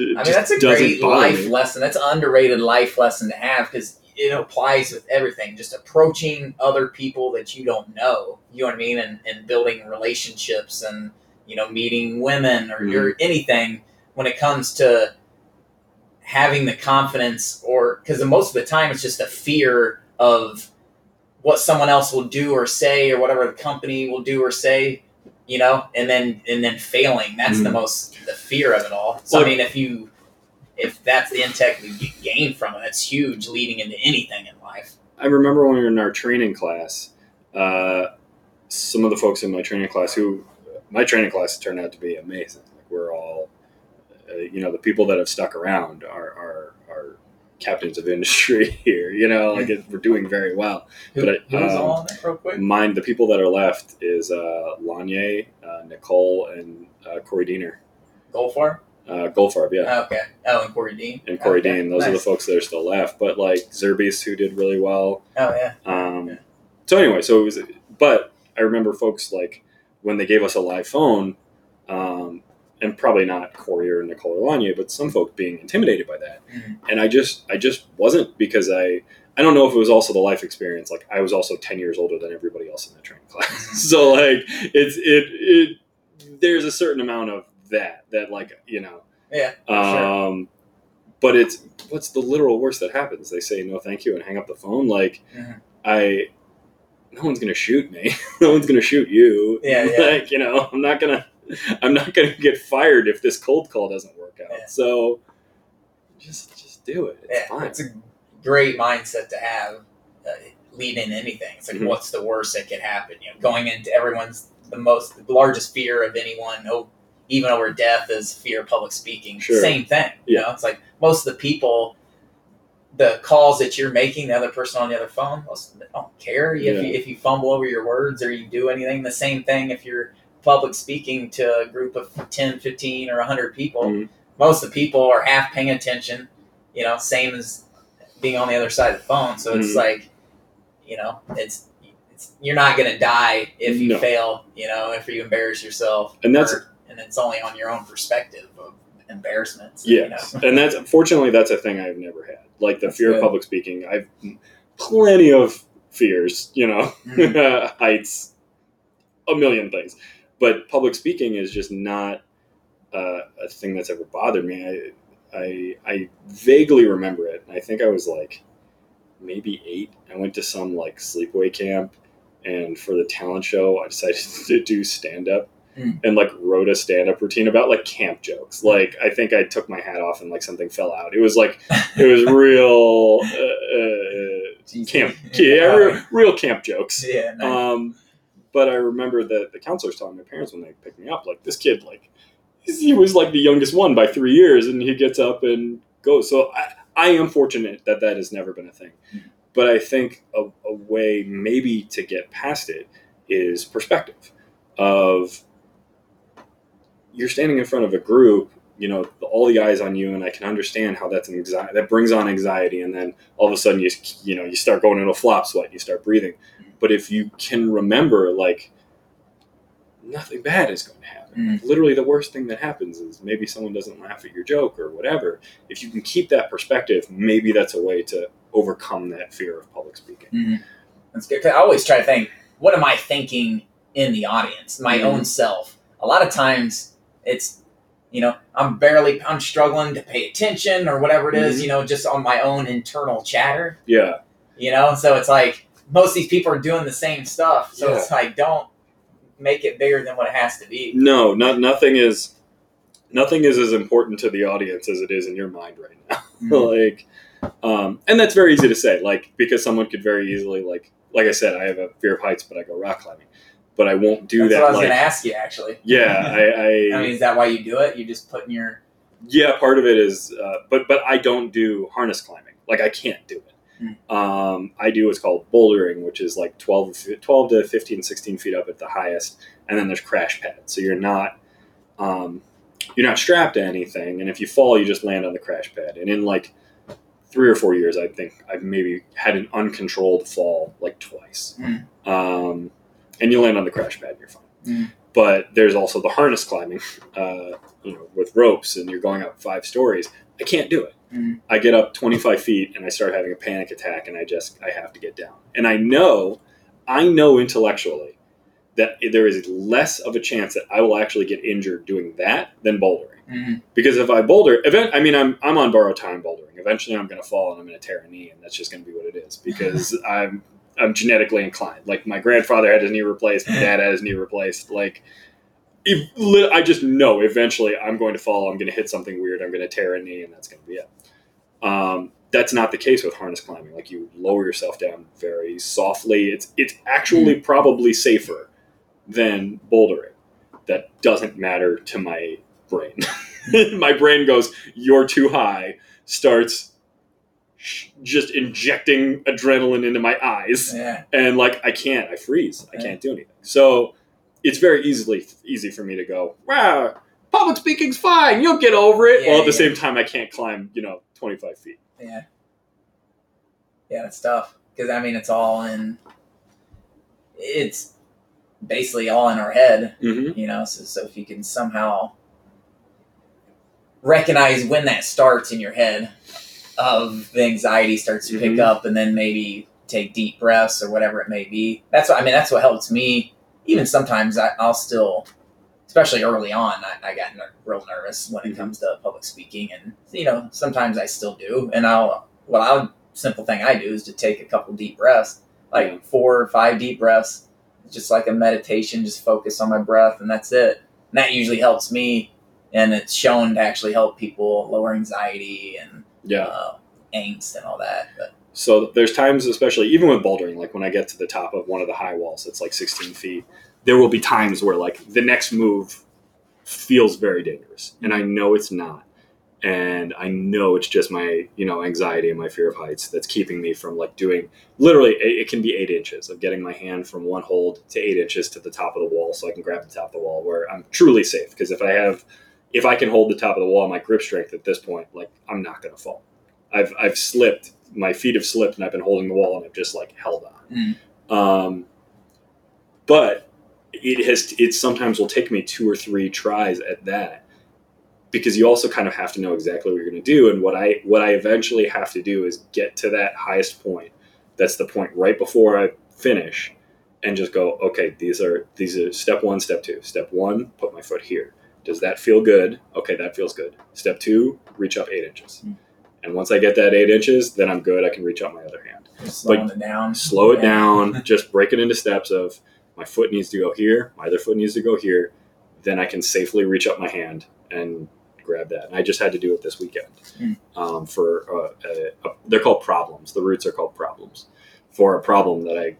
[SPEAKER 2] I mean, that's a great life
[SPEAKER 3] me.
[SPEAKER 2] lesson. That's an underrated life lesson to have because it applies with everything. Just approaching other people that you don't know. You know what I mean? And, and building relationships and you know meeting women or
[SPEAKER 3] Mhm.
[SPEAKER 2] your anything when it comes to having the confidence or because most of the time it's just a fear of what someone else will do or say or whatever the company will do or say you know and then and then failing that's the
[SPEAKER 3] Mhm.
[SPEAKER 2] most the fear of it all so
[SPEAKER 3] Well-
[SPEAKER 2] i mean if you if that's the intake we get- gain from it that's huge leading into anything in life
[SPEAKER 3] I remember when we were in our training class, uh, some of the folks in my training class who my training class turned out to be amazing. Like we're all, uh, you know, the people that have stuck around are, are captains of industry here. You know, like it, we're doing very well.
[SPEAKER 2] who,
[SPEAKER 3] But I-
[SPEAKER 2] who's
[SPEAKER 3] um,
[SPEAKER 2] on that real quick
[SPEAKER 3] Mine, the people that are left is uh, Lanye, uh, Nicole, and uh, Corey Diener.
[SPEAKER 2] Goldfarb?
[SPEAKER 3] Uh, Goldfarb, yeah.
[SPEAKER 2] okay oh and corey dean
[SPEAKER 3] And Corey
[SPEAKER 2] Okay,
[SPEAKER 3] Dean, those are the folks that are still left. But like Zerbies, who did really well,
[SPEAKER 2] oh yeah
[SPEAKER 3] um,
[SPEAKER 2] Okay.
[SPEAKER 3] So anyway, so it was, but I remember folks like when they gave us a live phone, um, and probably not Corey or Nicole Lanya, but some folk being intimidated by that,
[SPEAKER 2] Mhm.
[SPEAKER 3] and I just, I just wasn't because I, I don't know if it was also the life experience. Like I was also ten years older than everybody else in the training class,
[SPEAKER 2] Mhm.
[SPEAKER 3] so like it's it it there's a certain amount of that that like you know
[SPEAKER 2] yeah for sure.
[SPEAKER 3] um, but it's what's the literal worst that happens? They say no, thank you, and hang up the phone. Like
[SPEAKER 2] Mhm.
[SPEAKER 3] I, no one's gonna shoot me. no one's gonna shoot you.
[SPEAKER 2] Yeah, yeah.
[SPEAKER 3] Like you know, I'm not gonna, I'm not gonna get fired if this cold call doesn't work out.
[SPEAKER 2] Yeah.
[SPEAKER 3] So just, just do it. It's
[SPEAKER 2] yeah,
[SPEAKER 3] fine.
[SPEAKER 2] it's a great mindset to have uh, leading anything. It's like,
[SPEAKER 3] Mhm.
[SPEAKER 2] what's the worst that could happen? You know, going into everyone's the most, the largest fear of anyone, oh, even over death, is fear of public speaking.
[SPEAKER 3] Sure.
[SPEAKER 2] Same thing. You
[SPEAKER 3] Yeah.
[SPEAKER 2] know, it's like most of the people, the calls that you're making, the other person on the other phone, don't care if
[SPEAKER 3] Yeah.
[SPEAKER 2] you if you fumble over your words or you do anything. The same thing if you're public speaking to a group of 10, 15, or 100 people
[SPEAKER 3] Mhm.
[SPEAKER 2] most of the people are half paying attention, you know, same as being on the other side of the phone. So it's
[SPEAKER 3] Mhm.
[SPEAKER 2] like, you know, it's, it's you're not going to die if you
[SPEAKER 3] No.
[SPEAKER 2] fail, you know, if you embarrass yourself.
[SPEAKER 3] And that's-
[SPEAKER 2] or- and it's only on your own perspective of embarrassments. you
[SPEAKER 3] Yes,
[SPEAKER 2] know?
[SPEAKER 3] and that's fortunately that's a thing I've never had. Like the
[SPEAKER 2] That's
[SPEAKER 3] fear
[SPEAKER 2] good.
[SPEAKER 3] of public speaking, I've plenty of fears. You know,
[SPEAKER 2] Mhm.
[SPEAKER 3] heights, a million things, but public speaking is just not uh, a thing that's ever bothered me. I, I I vaguely remember it. I think I was like maybe eight. I went to some like sleepaway camp, and for the talent show, I decided to do stand up.
[SPEAKER 2] Mm.
[SPEAKER 3] And like wrote a stand up routine about like camp jokes. Like I think I took my hat off and like something fell out. It was like it was real uh, uh, camp, yeah, real, real camp jokes.
[SPEAKER 2] Yeah. nice.
[SPEAKER 3] Um, but I remember that the counselors telling my parents when they picked me up, like this kid, like he was like the youngest one by three years, and he gets up and goes. So I, I am fortunate that that has never been a thing. But I think a, a way maybe to get past it is perspective of you're standing in front of a group you know all the eyes on you and i can understand how that's an anxiety that brings on anxiety and then all of a sudden you you know you start going into a flop sweat you start breathing but if you can remember like nothing bad is going to happen literally the worst thing that happens is maybe someone doesn't laugh at your joke or whatever if you can keep that perspective maybe that's a way to overcome that fear of public speaking
[SPEAKER 2] Mhm. That's good. 'Cause I always try to think, what am I thinking in the audience, my
[SPEAKER 3] Mhm.
[SPEAKER 2] own self? A lot of times, it's you know, I'm barely, I'm struggling to pay attention or whatever it is,
[SPEAKER 3] Mhm.
[SPEAKER 2] you know, just on my own internal chatter,
[SPEAKER 3] yeah
[SPEAKER 2] you know. So it's like most of these people are doing the same stuff, so
[SPEAKER 3] Yeah.
[SPEAKER 2] it's like don't make it bigger than what it has to be.
[SPEAKER 3] no not nothing is nothing is as important to the audience as it is in your mind right now
[SPEAKER 2] Mhm.
[SPEAKER 3] like Um, and that's very easy to say, like because someone could very easily like like I said, I have a fear of heights, but I go rock climbing, but I won't do
[SPEAKER 2] That's
[SPEAKER 3] that.
[SPEAKER 2] what I was
[SPEAKER 3] like,
[SPEAKER 2] going to ask you, actually.
[SPEAKER 3] yeah, I, I,
[SPEAKER 2] I mean, is that why you do it? You just putting your.
[SPEAKER 3] yeah, part of it is, uh, but but I don't do harness climbing. Like I can't do it. Um, I do what's called bouldering, which is like 12, 12 to 15, 16 feet up at the highest, and then there's crash pads. So you're not um, you're not strapped to anything, and if you fall, you just land on the crash pad. And in like three or four years, I think I've maybe had an uncontrolled fall like twice.
[SPEAKER 2] Hmm.
[SPEAKER 3] Um, and you land on the crash pad, and you're fine.
[SPEAKER 2] Hmm.
[SPEAKER 3] But there's also the harness climbing, uh, you know, with ropes, and you're going up five stories. I can't do it.
[SPEAKER 2] Mhm.
[SPEAKER 3] I get up 25 feet and I start having a panic attack, and I just I have to get down. And I know, I know intellectually that there is less of a chance that I will actually get injured doing that than bouldering.
[SPEAKER 2] Mhm.
[SPEAKER 3] Because if I boulder, event, I mean, I'm I'm on borrowed time bouldering. Eventually, I'm going to fall and I'm going to tear a knee, and that's just going to be what it is. Because I'm I'm genetically inclined. Like my grandfather had his knee replaced, my dad had his knee replaced. Like, if, I just know eventually I'm going to fall. I'm going to hit something weird. I'm going to tear a knee, and that's going to be it. Um, that's not the case with harness climbing. Like you lower yourself down very softly. It's it's actually probably safer than bouldering. That doesn't matter to my brain. my brain goes, "You're too high." Starts sh- just injecting adrenaline into my eyes,
[SPEAKER 2] Yeah.
[SPEAKER 3] and like I can't. I freeze. I can't do anything. So it's very easily easy for me to go, "Wow, public speaking's fine. You'll get over it."
[SPEAKER 2] Yeah,
[SPEAKER 3] While at the
[SPEAKER 2] yeah.
[SPEAKER 3] same time, I can't climb. You know, twenty five feet.
[SPEAKER 2] Yeah. Yeah, it's tough because I mean it's all in. It's basically all in our head,
[SPEAKER 3] Mm-hmm.
[SPEAKER 2] you know. So, so if you can somehow recognize when that starts in your head, of the anxiety starts to pick
[SPEAKER 3] Mhm.
[SPEAKER 2] up, and then maybe take deep breaths or whatever it may be. That's what I mean. That's what helps me. Even sometimes I, I'll still, especially early on, I, I got ner- real nervous when it
[SPEAKER 3] Mhm.
[SPEAKER 2] comes to public speaking, and you know sometimes I still do. And I'll what I'll simple thing I do is to take a couple deep breaths, like
[SPEAKER 3] Yeah.
[SPEAKER 2] four or five deep breaths, just like a meditation. Just focus on my breath, and that's it. And that usually helps me, and it's shown to actually help people lower anxiety and
[SPEAKER 3] Yeah.
[SPEAKER 2] uh, angst and all that. But
[SPEAKER 3] So there's times, especially even with bouldering, like when I get to the top of one of the high walls, that's like 16 feet. There will be times where like the next move feels very dangerous, and I know it's not, and I know it's just my you know anxiety and my fear of heights that's keeping me from like doing literally it can be eight inches of getting my hand from one hold to eight inches to the top of the wall, so I can grab the top of the wall where I'm truly safe. Because if I have if I can hold the top of the wall, my grip strength at this point, like I'm not going to fall. I've I've slipped, my feet have slipped, and I've been holding the wall, and I've just like held on. Um, but it has it sometimes will take me two or three tries at that because you also kind of have to know exactly what you're going to do. And what I what I eventually have to do is get to that highest point. That's the point right before I finish, and just go, okay, these are these are step one, step two. Step one, put my foot here. Does that feel good? Okay, that feels good. Step two, reach up eight inches.
[SPEAKER 2] Mm.
[SPEAKER 3] And once I get that eight inches, then I'm good. I can reach out my other hand.
[SPEAKER 2] slowing it down.
[SPEAKER 3] Slow it
[SPEAKER 2] Yeah.
[SPEAKER 3] down. just break it into steps of my foot needs to go here, my other foot needs to go here. Then I can safely reach up my hand and grab that. And I just had to do it this weekend
[SPEAKER 2] Mm.
[SPEAKER 3] um, for uh, a, a, they're called problems. The routes are called problems for a problem that I.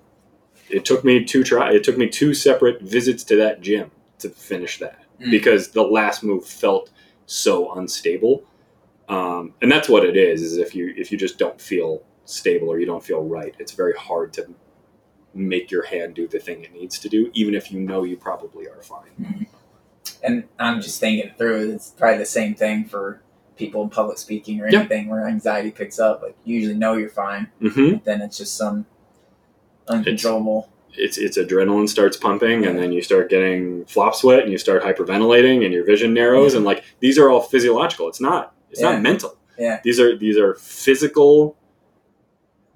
[SPEAKER 3] It took me two try. It took me two separate visits to that gym to finish that
[SPEAKER 2] Mm.
[SPEAKER 3] because the last move felt so unstable. Um, and that's what it is. Is if you if you just don't feel stable or you don't feel right, it's very hard to make your hand do the thing it needs to do, even if you know you probably are fine.
[SPEAKER 2] And I'm just thinking it through. It's probably the same thing for people in public speaking or anything where anxiety picks up. Like you usually know you're fine,
[SPEAKER 3] hmm
[SPEAKER 2] then it's just some uncontrollable.
[SPEAKER 3] It's it's adrenaline starts pumping, and then you start getting flop sweat, and you start hyperventilating, and your vision narrows, and like these are all physiological. It's not it's
[SPEAKER 2] Yeah.
[SPEAKER 3] not mental.
[SPEAKER 2] Yeah.
[SPEAKER 3] These are these are physical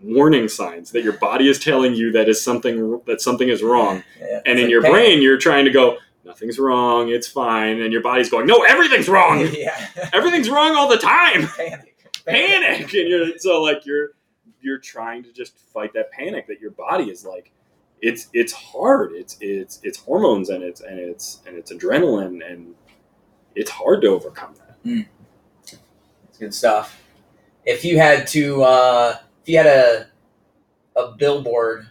[SPEAKER 3] warning signs that your body is telling you that is something that something is wrong.
[SPEAKER 2] Yeah.
[SPEAKER 3] and
[SPEAKER 2] It's
[SPEAKER 3] in
[SPEAKER 2] like
[SPEAKER 3] your
[SPEAKER 2] panic.
[SPEAKER 3] brain you're trying to go nothing's wrong it's fine and your body's going no everything's wrong
[SPEAKER 2] yeah.
[SPEAKER 3] everything's wrong all the time
[SPEAKER 2] panic.
[SPEAKER 3] panic and you're so like you're you're trying to just fight that panic that your body is like it's it's hard it's it's it's hormones and it's and it's and it's adrenaline and it's hard to overcome that
[SPEAKER 2] It's good stuff. if you had to, uh, if you had a a billboard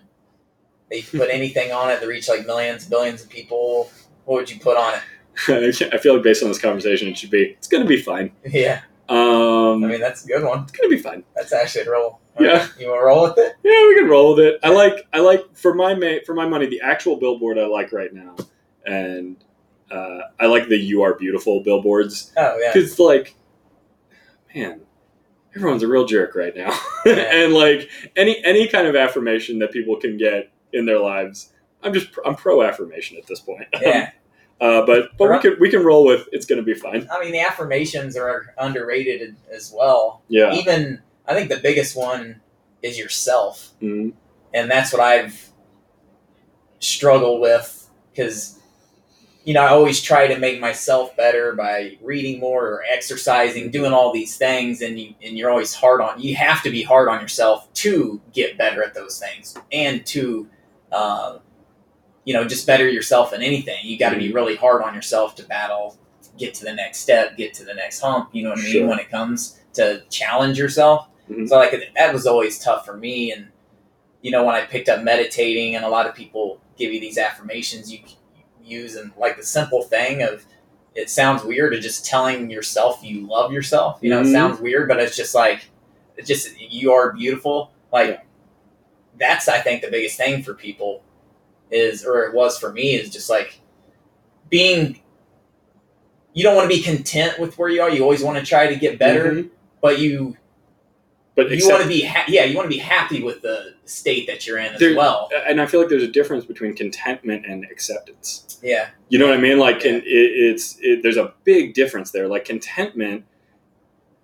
[SPEAKER 2] that you could put anything on it to reach like millions, billions of people, what would you put on it?
[SPEAKER 3] I feel like based on this conversation, it should be it's gonna be fine.
[SPEAKER 2] Yeah,
[SPEAKER 3] Um,
[SPEAKER 2] I mean that's a good one.
[SPEAKER 3] it's gonna be fine.
[SPEAKER 2] That's actually a roll.
[SPEAKER 3] Yeah.
[SPEAKER 2] you want to roll with it?
[SPEAKER 3] Yeah, we can roll with it. I like I like for my ma- for my money the actual billboard I like right now, and uh, I like the "You Are Beautiful" billboards
[SPEAKER 2] Oh yeah,
[SPEAKER 3] because like, man, everyone's a real jerk right now,
[SPEAKER 2] Yeah.
[SPEAKER 3] and like any any kind of affirmation that people can get in their lives, I'm just I'm pro affirmation at this point.
[SPEAKER 2] yeah.
[SPEAKER 3] uh, but but we can we can roll with it's gonna be fine.
[SPEAKER 2] I mean the affirmations are underrated as well.
[SPEAKER 3] Yeah.
[SPEAKER 2] Even I think the biggest one is yourself.
[SPEAKER 3] Mhm.
[SPEAKER 2] and that's what I've struggled with because you know I always try to make myself better by reading more or exercising, doing all these things, and you and you're always hard on. You have to be hard on yourself to get better at those things and to. Uh, you know, just better yourself in anything. You got to be really hard on yourself to battle, get to the next step, get to the next hump. You know what I mean?
[SPEAKER 3] Sure.
[SPEAKER 2] When it comes to challenge yourself,
[SPEAKER 3] Mhm.
[SPEAKER 2] so like that was always tough for me. And you know, when I picked up meditating, and a lot of people give you these affirmations you use, and like the simple thing of it sounds weird to just telling yourself you love yourself. You know,
[SPEAKER 3] Mhm.
[SPEAKER 2] it sounds weird, but it's just like it's just you are beautiful. Like
[SPEAKER 3] Yeah.
[SPEAKER 2] that's I think the biggest thing for people is, or it was for me, is just like being. You don't want to be content with where you are. You always want to try to get better,
[SPEAKER 3] Mhm.
[SPEAKER 2] but you
[SPEAKER 3] But
[SPEAKER 2] you want to be ha- yeah you want to be happy with the state that you're in as
[SPEAKER 3] There-
[SPEAKER 2] well
[SPEAKER 3] and I feel like there's a difference between contentment and acceptance.
[SPEAKER 2] yeah
[SPEAKER 3] You know what I mean? Like,
[SPEAKER 2] Yeah.
[SPEAKER 3] can, it, it's it, there's a big difference there. Like, contentment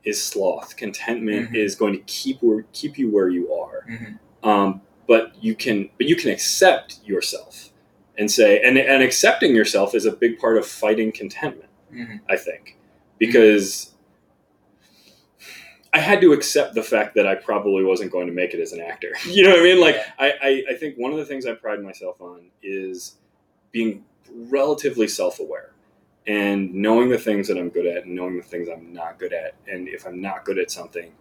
[SPEAKER 3] is sloth. Contentment
[SPEAKER 2] Mhm.
[SPEAKER 3] is going to keep where, keep you where you are.
[SPEAKER 2] Mhm.
[SPEAKER 3] Um, but you can but you can accept yourself and say and and accepting yourself is a big part of fighting contentment.
[SPEAKER 2] Mhm.
[SPEAKER 3] I think because. I had to accept the fact that I probably wasn't going to make it as an actor. You know what I mean? Like, I, I, I think one of the things I pride myself on is being relatively self aware and knowing the things that I'm good at and knowing the things I'm not good at. And if I'm not good at something,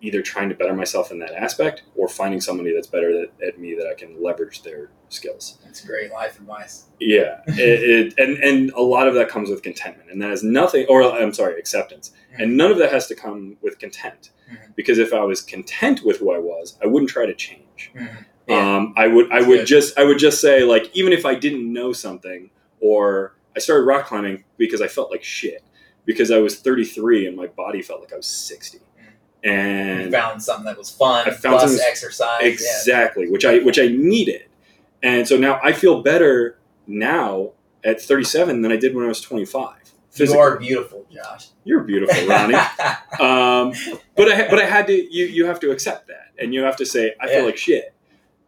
[SPEAKER 3] either trying to better myself in that aspect or finding somebody that's better at, at me that I can leverage their skills.
[SPEAKER 2] that's great life advice
[SPEAKER 3] Yeah. it, it, and, and a lot of that comes with contentment. And that has nothing, or I'm sorry, acceptance. And none of that has to come with content.
[SPEAKER 2] Mhm.
[SPEAKER 3] Because if I was content with who I was, I wouldn't try to change.
[SPEAKER 2] Mhm. Yeah.
[SPEAKER 3] Um, I would I
[SPEAKER 2] That's
[SPEAKER 3] would
[SPEAKER 2] good.
[SPEAKER 3] just I would just say like even if I didn't know something or I started rock climbing because I felt like shit because I was 33 and my body felt like I was 60
[SPEAKER 2] you
[SPEAKER 3] and
[SPEAKER 2] found something that was fun
[SPEAKER 3] I found
[SPEAKER 2] plus exercise yeah.
[SPEAKER 3] exactly which I which I needed and so now I feel better now at 37 than I did when I was 25
[SPEAKER 2] You are beautiful josh
[SPEAKER 3] You're beautiful Ronnie um, but I but I had to you you have to accept that and you have to say I feel like shit.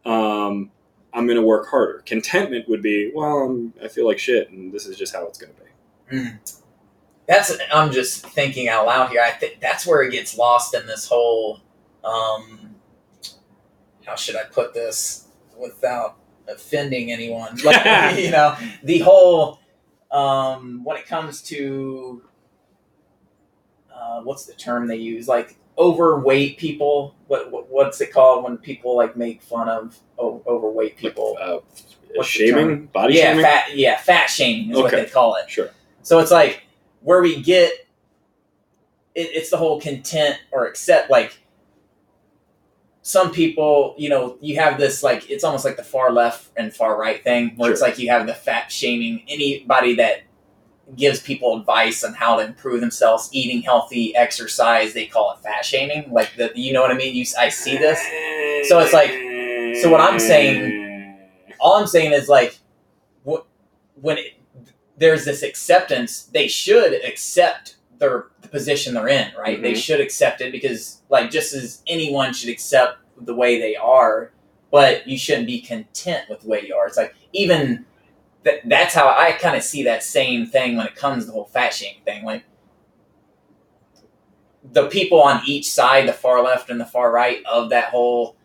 [SPEAKER 3] Um, I'm going to work harder. Contentment would be well, I'm, I feel like shit, and this is just how it's going to be.
[SPEAKER 2] Mm. That's i'm just thinking out loud here. I think that's where it gets lost in this whole um how should i put this without offending anyone? Like you know the whole um when it comes to uh, what's the term they use? Like overweight people. What, what what's it called when people like make fun of o- overweight people?
[SPEAKER 3] Uh,
[SPEAKER 2] What's
[SPEAKER 3] shaming, body
[SPEAKER 2] yeah
[SPEAKER 3] shaming.
[SPEAKER 2] fat yeah fat shaming is what they call it.
[SPEAKER 3] Sure.
[SPEAKER 2] so it's like where we get it, it's the whole content or accept like some people, you know, you have this like it's almost like the far left and far right thing where it's like you have the fat shaming anybody that gives people advice on how to improve themselves, eating healthy, exercise, they call it fat shaming. Like the you know what I mean? You I see this. So it's like- so what I'm saying- all I'm saying is like, what when it, there's this acceptance, they should accept their the position they're in, right? They
[SPEAKER 3] Mhm.
[SPEAKER 2] should accept it because like just as anyone should accept the way they are, but you shouldn't be content with the way you are. It's like even that that's how I kind of see that same thing when it comes to the whole fat shaming thing. Like the people on each side, the far left and the far right of that whole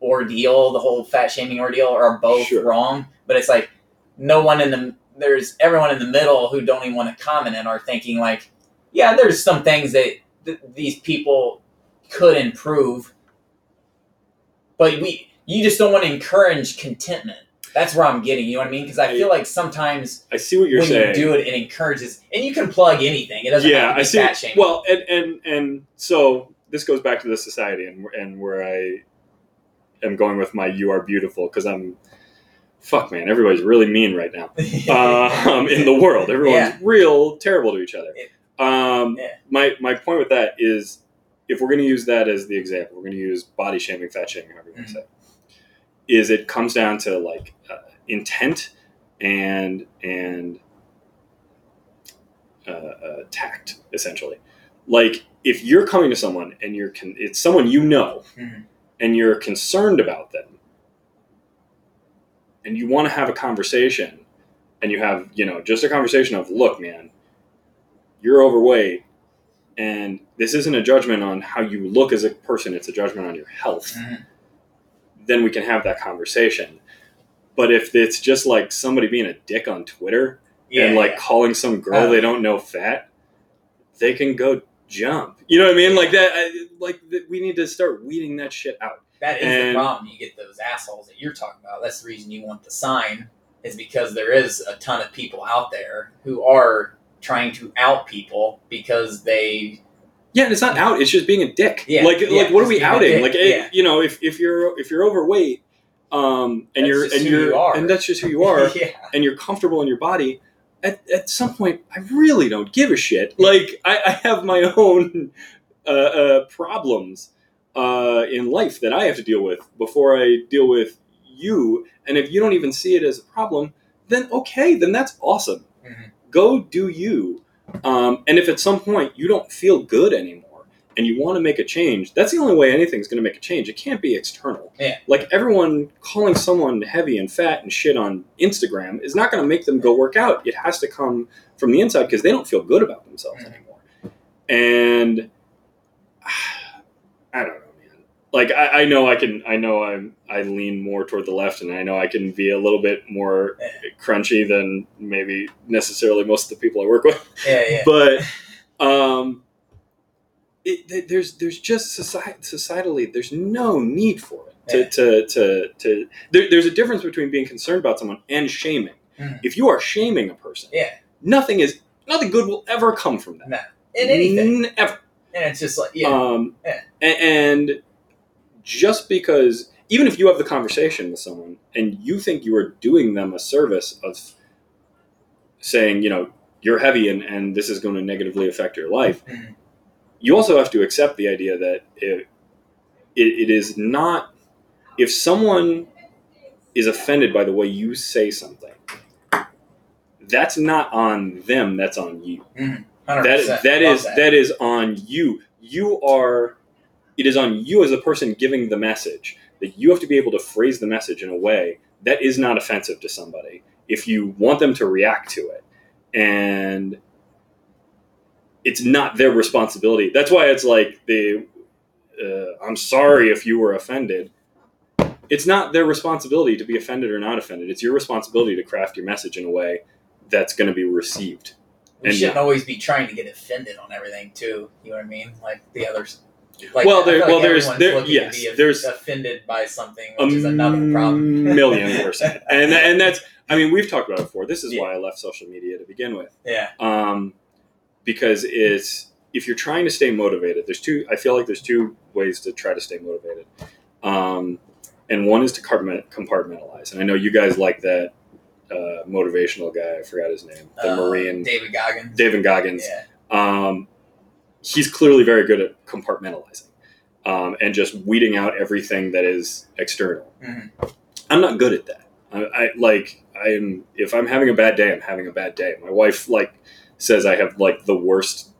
[SPEAKER 2] ordeal, the whole fat shaming ordeal, are both
[SPEAKER 3] Sure.
[SPEAKER 2] wrong. But it's like no one in the there's everyone in the middle who don't even want to comment and are thinking like, yeah, there's some things that th- these people could improve. But we, you just don't want to encourage contentment. That's where I'm getting. You know what I mean? Because I feel like sometimes
[SPEAKER 3] I see what you're
[SPEAKER 2] when
[SPEAKER 3] saying.
[SPEAKER 2] you do it, it encourages, and you can plug anything. It doesn't
[SPEAKER 3] yeah,
[SPEAKER 2] have to be
[SPEAKER 3] I see. Well, and and and so this goes back to the society and and where I am going with my "you are beautiful" because I'm fuck man, everybody's really mean right now um, in the world. Everyone's
[SPEAKER 2] Yeah.
[SPEAKER 3] real terrible to each other. Um,
[SPEAKER 2] Yeah.
[SPEAKER 3] My my point with that is, if we're going to use that as the example, we're going to use body shaming, fat shaming, however you want to say, is it comes down to like uh, intent and and uh, uh, tact essentially. Like if you're coming to someone and you're con- it's someone you know,
[SPEAKER 2] Mhm.
[SPEAKER 3] and you're concerned about them, and you want to have a conversation, and you have you know just a conversation of look, man, you're overweight, and this isn't a judgment on how you look as a person; it's a judgment on your health.
[SPEAKER 2] Mhm.
[SPEAKER 3] Then we can have that conversation. But if it's just like somebody being a dick on Twitter
[SPEAKER 2] yeah,
[SPEAKER 3] and like
[SPEAKER 2] yeah.
[SPEAKER 3] calling some girl
[SPEAKER 2] Uh,
[SPEAKER 3] they don't know fat, they can go jump. You know what I mean? Like that. I, like we need to start weeding that shit out.
[SPEAKER 2] That is
[SPEAKER 3] And-
[SPEAKER 2] the problem. You get those assholes that you're talking about. That's the reason you want the sign, is because there is a ton of people out there who are trying to out people because they.
[SPEAKER 3] Yeah, and it's not out. It's just being a dick.
[SPEAKER 2] Yeah,
[SPEAKER 3] Like,
[SPEAKER 2] yeah,
[SPEAKER 3] like what are we outing? Like,
[SPEAKER 2] yeah.
[SPEAKER 3] you know, if, if you're if you're overweight, um, and
[SPEAKER 2] That's
[SPEAKER 3] you're and you're
[SPEAKER 2] you
[SPEAKER 3] and that's just who you are,
[SPEAKER 2] yeah.
[SPEAKER 3] and you're comfortable in your body. At, at some point, I really don't give a shit. Like, I, I have my own uh, uh, problems uh, in life that I have to deal with before I deal with you. And if you don't even see it as a problem, then okay, then that's awesome.
[SPEAKER 2] Mhm.
[SPEAKER 3] Go do you. Um, and if at some point you don't feel good anymore and you want to make a change, that's the only way anything's going to make a change. It can't be external.
[SPEAKER 2] Yeah.
[SPEAKER 3] Like everyone calling someone heavy and fat and shit on Instagram is not going to make them go work out. It has to come from the inside because they don't feel good about themselves
[SPEAKER 2] Mhm.
[SPEAKER 3] anymore. And I don't know. Like I, I know I can. I know I'm. I lean more toward the left, and I know I can be a little bit more crunchy than maybe necessarily most of the people I work with.
[SPEAKER 2] Yeah, yeah.
[SPEAKER 3] But um, it, there's there's just society, societally there's no need for it to
[SPEAKER 2] Yeah.
[SPEAKER 3] to to, to there, there's a difference between being concerned about someone and shaming.
[SPEAKER 2] Mhm.
[SPEAKER 3] If you are shaming a person,
[SPEAKER 2] Yeah.
[SPEAKER 3] nothing is nothing good will ever come from that.
[SPEAKER 2] No. In anything.
[SPEAKER 3] N- ever.
[SPEAKER 2] And it's just like, yeah.
[SPEAKER 3] Um,
[SPEAKER 2] Yeah.
[SPEAKER 3] a- and, just because, even if you have the conversation with someone and you think you are doing them a service of saying, you know, you're heavy and, and this is going to negatively affect your life,
[SPEAKER 2] Mhm.
[SPEAKER 3] you also have to accept the idea that it, it, it is not, if someone is offended by the way you say something, that's not on them, that's on you
[SPEAKER 2] 100%.
[SPEAKER 3] That, that, is, that. that is on you you are it is on you as a person giving the message that you have to be able to phrase the message in a way that is not offensive to somebody if you want them to react to it and it's not their responsibility that's why it's like the uh, i'm sorry if you were offended it's not their responsibility to be offended or not offended it's your responsibility to craft your message in a way that's going to be received
[SPEAKER 2] We
[SPEAKER 3] and-
[SPEAKER 2] shouldn't always be trying to get offended on everything, too. You know what I mean? Like the others. Like,
[SPEAKER 3] Well, there-
[SPEAKER 2] feel
[SPEAKER 3] well, there's- there- yes, there's-
[SPEAKER 2] offended by something,
[SPEAKER 3] a
[SPEAKER 2] which is another problem.
[SPEAKER 3] million percent. And and that's I mean we've talked about it before. This is
[SPEAKER 2] Yeah.
[SPEAKER 3] why I left social media to begin with.
[SPEAKER 2] yeah.
[SPEAKER 3] Um, because it's if you're trying to stay motivated, there's two. I feel like there's two ways to try to stay motivated. Um, and one is to compartmentalize. And I know you guys like that uh, motivational guy. I forgot his name. The
[SPEAKER 2] Uh,
[SPEAKER 3] Marine
[SPEAKER 2] David Goggins.
[SPEAKER 3] David Goggins.
[SPEAKER 2] Yeah.
[SPEAKER 3] um, he's clearly very good at compartmentalizing um, and just weeding out everything that is external.
[SPEAKER 2] Mhm.
[SPEAKER 3] I'm not good at that. I, I like I'm if I'm having a bad day, I'm having a bad day. My wife like says I have like the worst.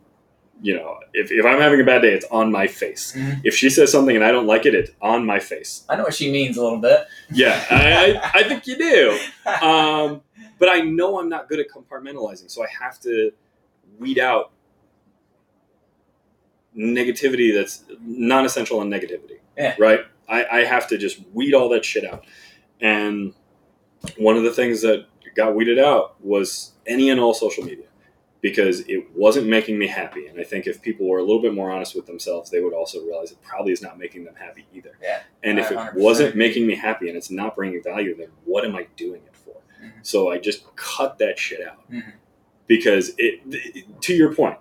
[SPEAKER 3] You know, if, if I'm having a bad day, it's on my face.
[SPEAKER 2] Mhm.
[SPEAKER 3] If she says something and I don't like it, it's on my face.
[SPEAKER 2] I know what she means a little bit.
[SPEAKER 3] Yeah, I, I, I think you do um, but I know I'm not good at compartmentalizing, so I have to weed out negativity that's non-essential and negativity.
[SPEAKER 2] Yeah.
[SPEAKER 3] Right. I, I have to just weed all that shit out, and one of the things that got weeded out was any and all social media. because it wasn't making me happy. And I think if people were a little bit more honest with themselves, they would also realize it probably is not making them happy either.
[SPEAKER 2] Yeah,
[SPEAKER 3] And if it
[SPEAKER 2] 100%
[SPEAKER 3] wasn't making me happy and it's not bringing value, then what am I doing it for?
[SPEAKER 2] Mhm.
[SPEAKER 3] So I just cut that shit out
[SPEAKER 2] Mhm.
[SPEAKER 3] because it, it- to your point,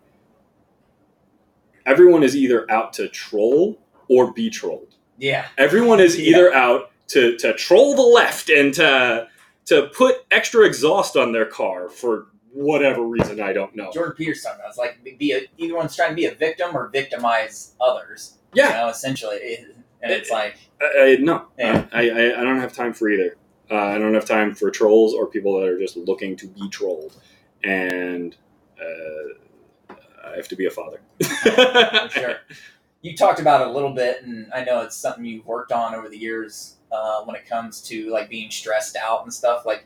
[SPEAKER 3] everyone is either out to troll or be trolled.
[SPEAKER 2] Yeah.
[SPEAKER 3] Everyone is
[SPEAKER 2] Yeah.
[SPEAKER 3] either out to, to troll the left and to to put extra exhaust on their car for whatever reason I don't know.
[SPEAKER 2] Jordan Peterson it's like be a, either one's trying to be a victim or victimize others. You
[SPEAKER 3] Yeah,
[SPEAKER 2] know, essentially, and it's like
[SPEAKER 3] I, I, no,
[SPEAKER 2] Yeah.
[SPEAKER 3] I, I I don't have time for either. Uh, I don't have time for trolls or people that are just looking to be trolled, and uh, I have to be a father.
[SPEAKER 2] sure. You talked about it a little bit, and I know it's something you've worked on over the years uh, when it comes to like being stressed out and stuff. Like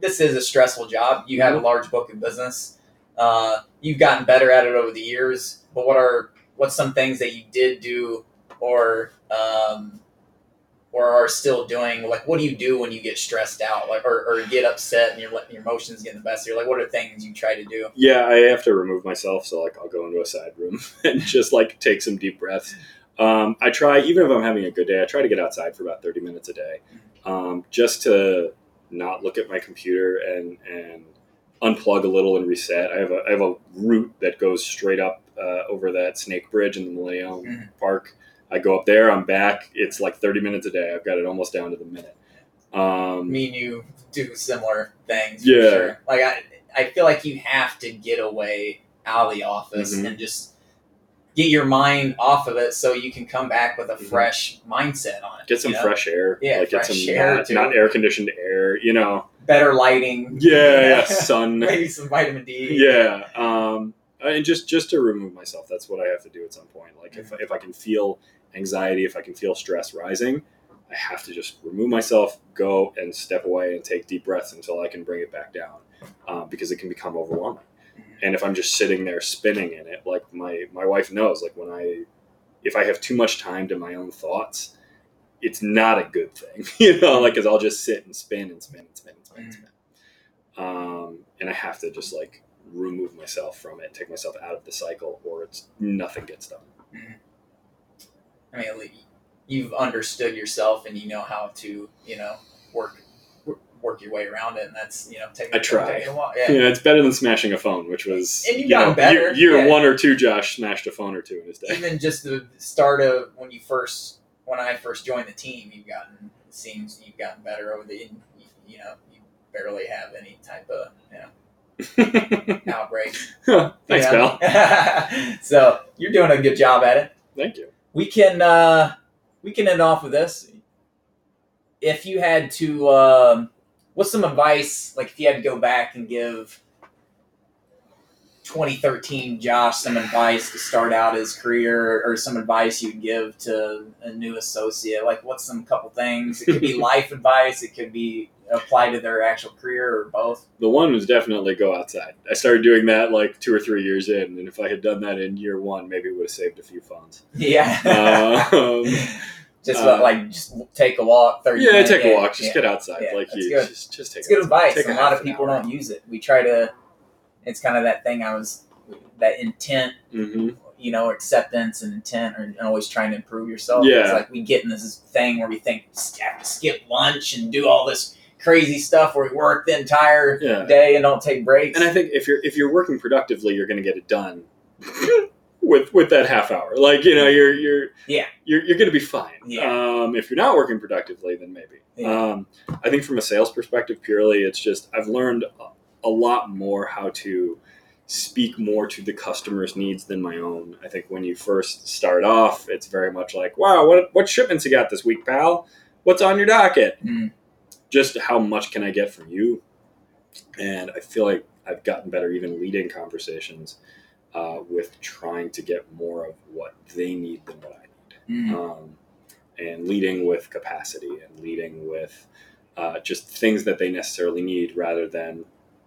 [SPEAKER 2] this is a stressful job. You have a large book of business. Uh, you've gotten better at it over the years. But what are what's some things that you did do or um, or are still doing? Like what do you do when you get stressed out, like or, or get upset and you're letting your emotions get the best of you? Like what are things you try to do?
[SPEAKER 3] Yeah, I have to remove myself. So like, I'll go into a side room and just like take some deep breaths. Um, I try, even if I'm having a good day, I try to get outside for about 30 minutes a day, um, just to not look at my computer and and unplug a little and reset. I have a I have a route that goes straight up uh, over that snake bridge in the Millennium
[SPEAKER 2] Mhm.
[SPEAKER 3] Park. I go up there, I'm back. It's like 30 minutes a day. I've got it almost down to the minute. Um,
[SPEAKER 2] me and you do similar things.
[SPEAKER 3] Yeah.
[SPEAKER 2] For sure. Like I, I feel like you have to get away out of the office
[SPEAKER 3] Mhm.
[SPEAKER 2] and just get your mind off of it so you can come back with a
[SPEAKER 3] Mhm.
[SPEAKER 2] fresh mindset on it.
[SPEAKER 3] get some
[SPEAKER 2] you know?
[SPEAKER 3] fresh air.
[SPEAKER 2] Yeah,
[SPEAKER 3] like get some
[SPEAKER 2] air,
[SPEAKER 3] not, not air conditioned air. You know.
[SPEAKER 2] better lighting.
[SPEAKER 3] Yeah, yeah, sun.
[SPEAKER 2] Maybe some vitamin D.
[SPEAKER 3] yeah um and just just to remove myself that's what i have to do at some point like if, if i can feel anxiety if i can feel stress rising i have to just remove myself go and step away and take deep breaths until i can bring it back down um, because it can become overwhelming. And if i'm just sitting there spinning in it like my my wife knows like when i if i have too much time to my own thoughts it's not a good thing you know like because i'll just sit and spin and spin and spin and spin and spin. Um, and I have to just like remove myself from it, take myself out of the cycle, or it's nothing gets done.
[SPEAKER 2] I mean, you've understood yourself and you know how to, you know, work work your way around it, and that's you know taking
[SPEAKER 3] I try.
[SPEAKER 2] taking a walk.
[SPEAKER 3] Yeah.
[SPEAKER 2] Yeah.
[SPEAKER 3] it's better than smashing a phone, which was
[SPEAKER 2] And you've
[SPEAKER 3] you know,
[SPEAKER 2] gotten better,
[SPEAKER 3] Year, year
[SPEAKER 2] yeah.
[SPEAKER 3] one or two, Josh smashed a phone or two in his day.
[SPEAKER 2] even just the start of when you first when I first joined the team, you've gotten it seems you've gotten better over the you, you know you barely have any type of you know outbreaks.
[SPEAKER 3] Thanks, pal.
[SPEAKER 2] so you're doing a good job at it.
[SPEAKER 3] Thank you.
[SPEAKER 2] We can uh, we can end off with this. If you had to, um, what's some advice? Like if you had to go back and give 2013 Josh some advice to start out his career, or some advice you'd give to a new associate. Like what's some couple things? It could be life advice. It could be apply to their actual career, or both.
[SPEAKER 3] The one was definitely go outside. I started doing that like two or three years in, and if I had done that in year one, maybe it would have saved a few phones.
[SPEAKER 2] Yeah.
[SPEAKER 3] Um,
[SPEAKER 2] just
[SPEAKER 3] uh,
[SPEAKER 2] like just take a walk. 30
[SPEAKER 3] yeah,
[SPEAKER 2] minutes.
[SPEAKER 3] take a walk. Just
[SPEAKER 2] yeah.
[SPEAKER 3] get outside.
[SPEAKER 2] Yeah,
[SPEAKER 3] like you,
[SPEAKER 2] good.
[SPEAKER 3] just just take.
[SPEAKER 2] It's good advice.
[SPEAKER 3] take
[SPEAKER 2] A
[SPEAKER 3] a
[SPEAKER 2] lot of people
[SPEAKER 3] hour.
[SPEAKER 2] don't use it. We try to. It's kind of that thing. I was that intent,
[SPEAKER 3] Mhm.
[SPEAKER 2] you know, acceptance and intent, and always trying to improve yourself.
[SPEAKER 3] Yeah.
[SPEAKER 2] It's like we get in this thing where we think "Sk- have to skip lunch and do all this crazy stuff where we work the entire
[SPEAKER 3] Yeah.
[SPEAKER 2] day and don't take breaks.
[SPEAKER 3] And I think if you're if you're working productively, you're going to get it done with with that half hour. Like you know, you're you're
[SPEAKER 2] Yeah.
[SPEAKER 3] you're you're going to be fine.
[SPEAKER 2] Yeah.
[SPEAKER 3] Um, if you're not working productively, then maybe.
[SPEAKER 2] Yeah.
[SPEAKER 3] Um, I think from a sales perspective, purely, it's just I've learned a, lot more how to speak more to the customer's needs than my own. I think when you first start off, it's very much like, "Wow, what what shipments you got this week, pal? What's on your docket?"
[SPEAKER 2] Mm.
[SPEAKER 3] Just how much can I get from you? And I feel like I've gotten better even leading conversations uh, with trying to get more of what they need than what I need
[SPEAKER 2] Mm.
[SPEAKER 3] um, and leading with capacity and leading with uh, just things that they necessarily need rather than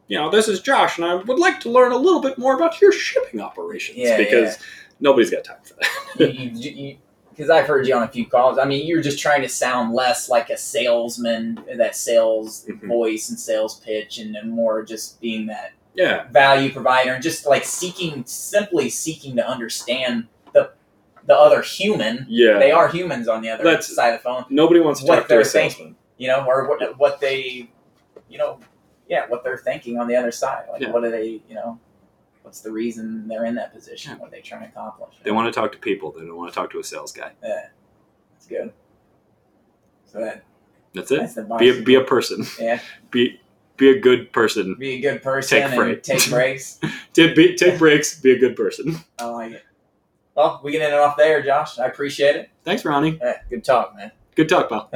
[SPEAKER 3] you know this is josh and i would like to learn a little bit more about your shipping operations
[SPEAKER 2] Yeah,
[SPEAKER 3] because nobody's got time for that
[SPEAKER 2] because I've heard you on a few calls. I mean, you're just trying to sound less like a salesman, that sales
[SPEAKER 3] Mhm.
[SPEAKER 2] voice and sales pitch, and, more just being that
[SPEAKER 3] Yeah.
[SPEAKER 2] value provider and just like seeking simply seeking to understand the the other human
[SPEAKER 3] Yeah.
[SPEAKER 2] they are humans on the other
[SPEAKER 3] That's-
[SPEAKER 2] side of the phone
[SPEAKER 3] Nobody wants to
[SPEAKER 2] What
[SPEAKER 3] talk to
[SPEAKER 2] they're
[SPEAKER 3] a salesman.
[SPEAKER 2] you know or what, what they you know yeah what they're thinking on the other side like
[SPEAKER 3] Yeah.
[SPEAKER 2] what are they you know what's the reason they're in that position what are they trying to accomplish
[SPEAKER 3] They want to talk to people. They don't want to talk to a sales guy.
[SPEAKER 2] yeah that's good so that,
[SPEAKER 3] That's it.
[SPEAKER 2] that's
[SPEAKER 3] Be a, be a person.
[SPEAKER 2] yeah
[SPEAKER 3] Be be a good person.
[SPEAKER 2] be a good person
[SPEAKER 3] Take
[SPEAKER 2] and
[SPEAKER 3] break.
[SPEAKER 2] take breaks
[SPEAKER 3] Take, be, take breaks. Be a good person.
[SPEAKER 2] i like it well we can end it off there josh i appreciate it
[SPEAKER 3] Thanks, Ronnie.
[SPEAKER 2] Yeah, good talk man
[SPEAKER 3] Good talk, pal.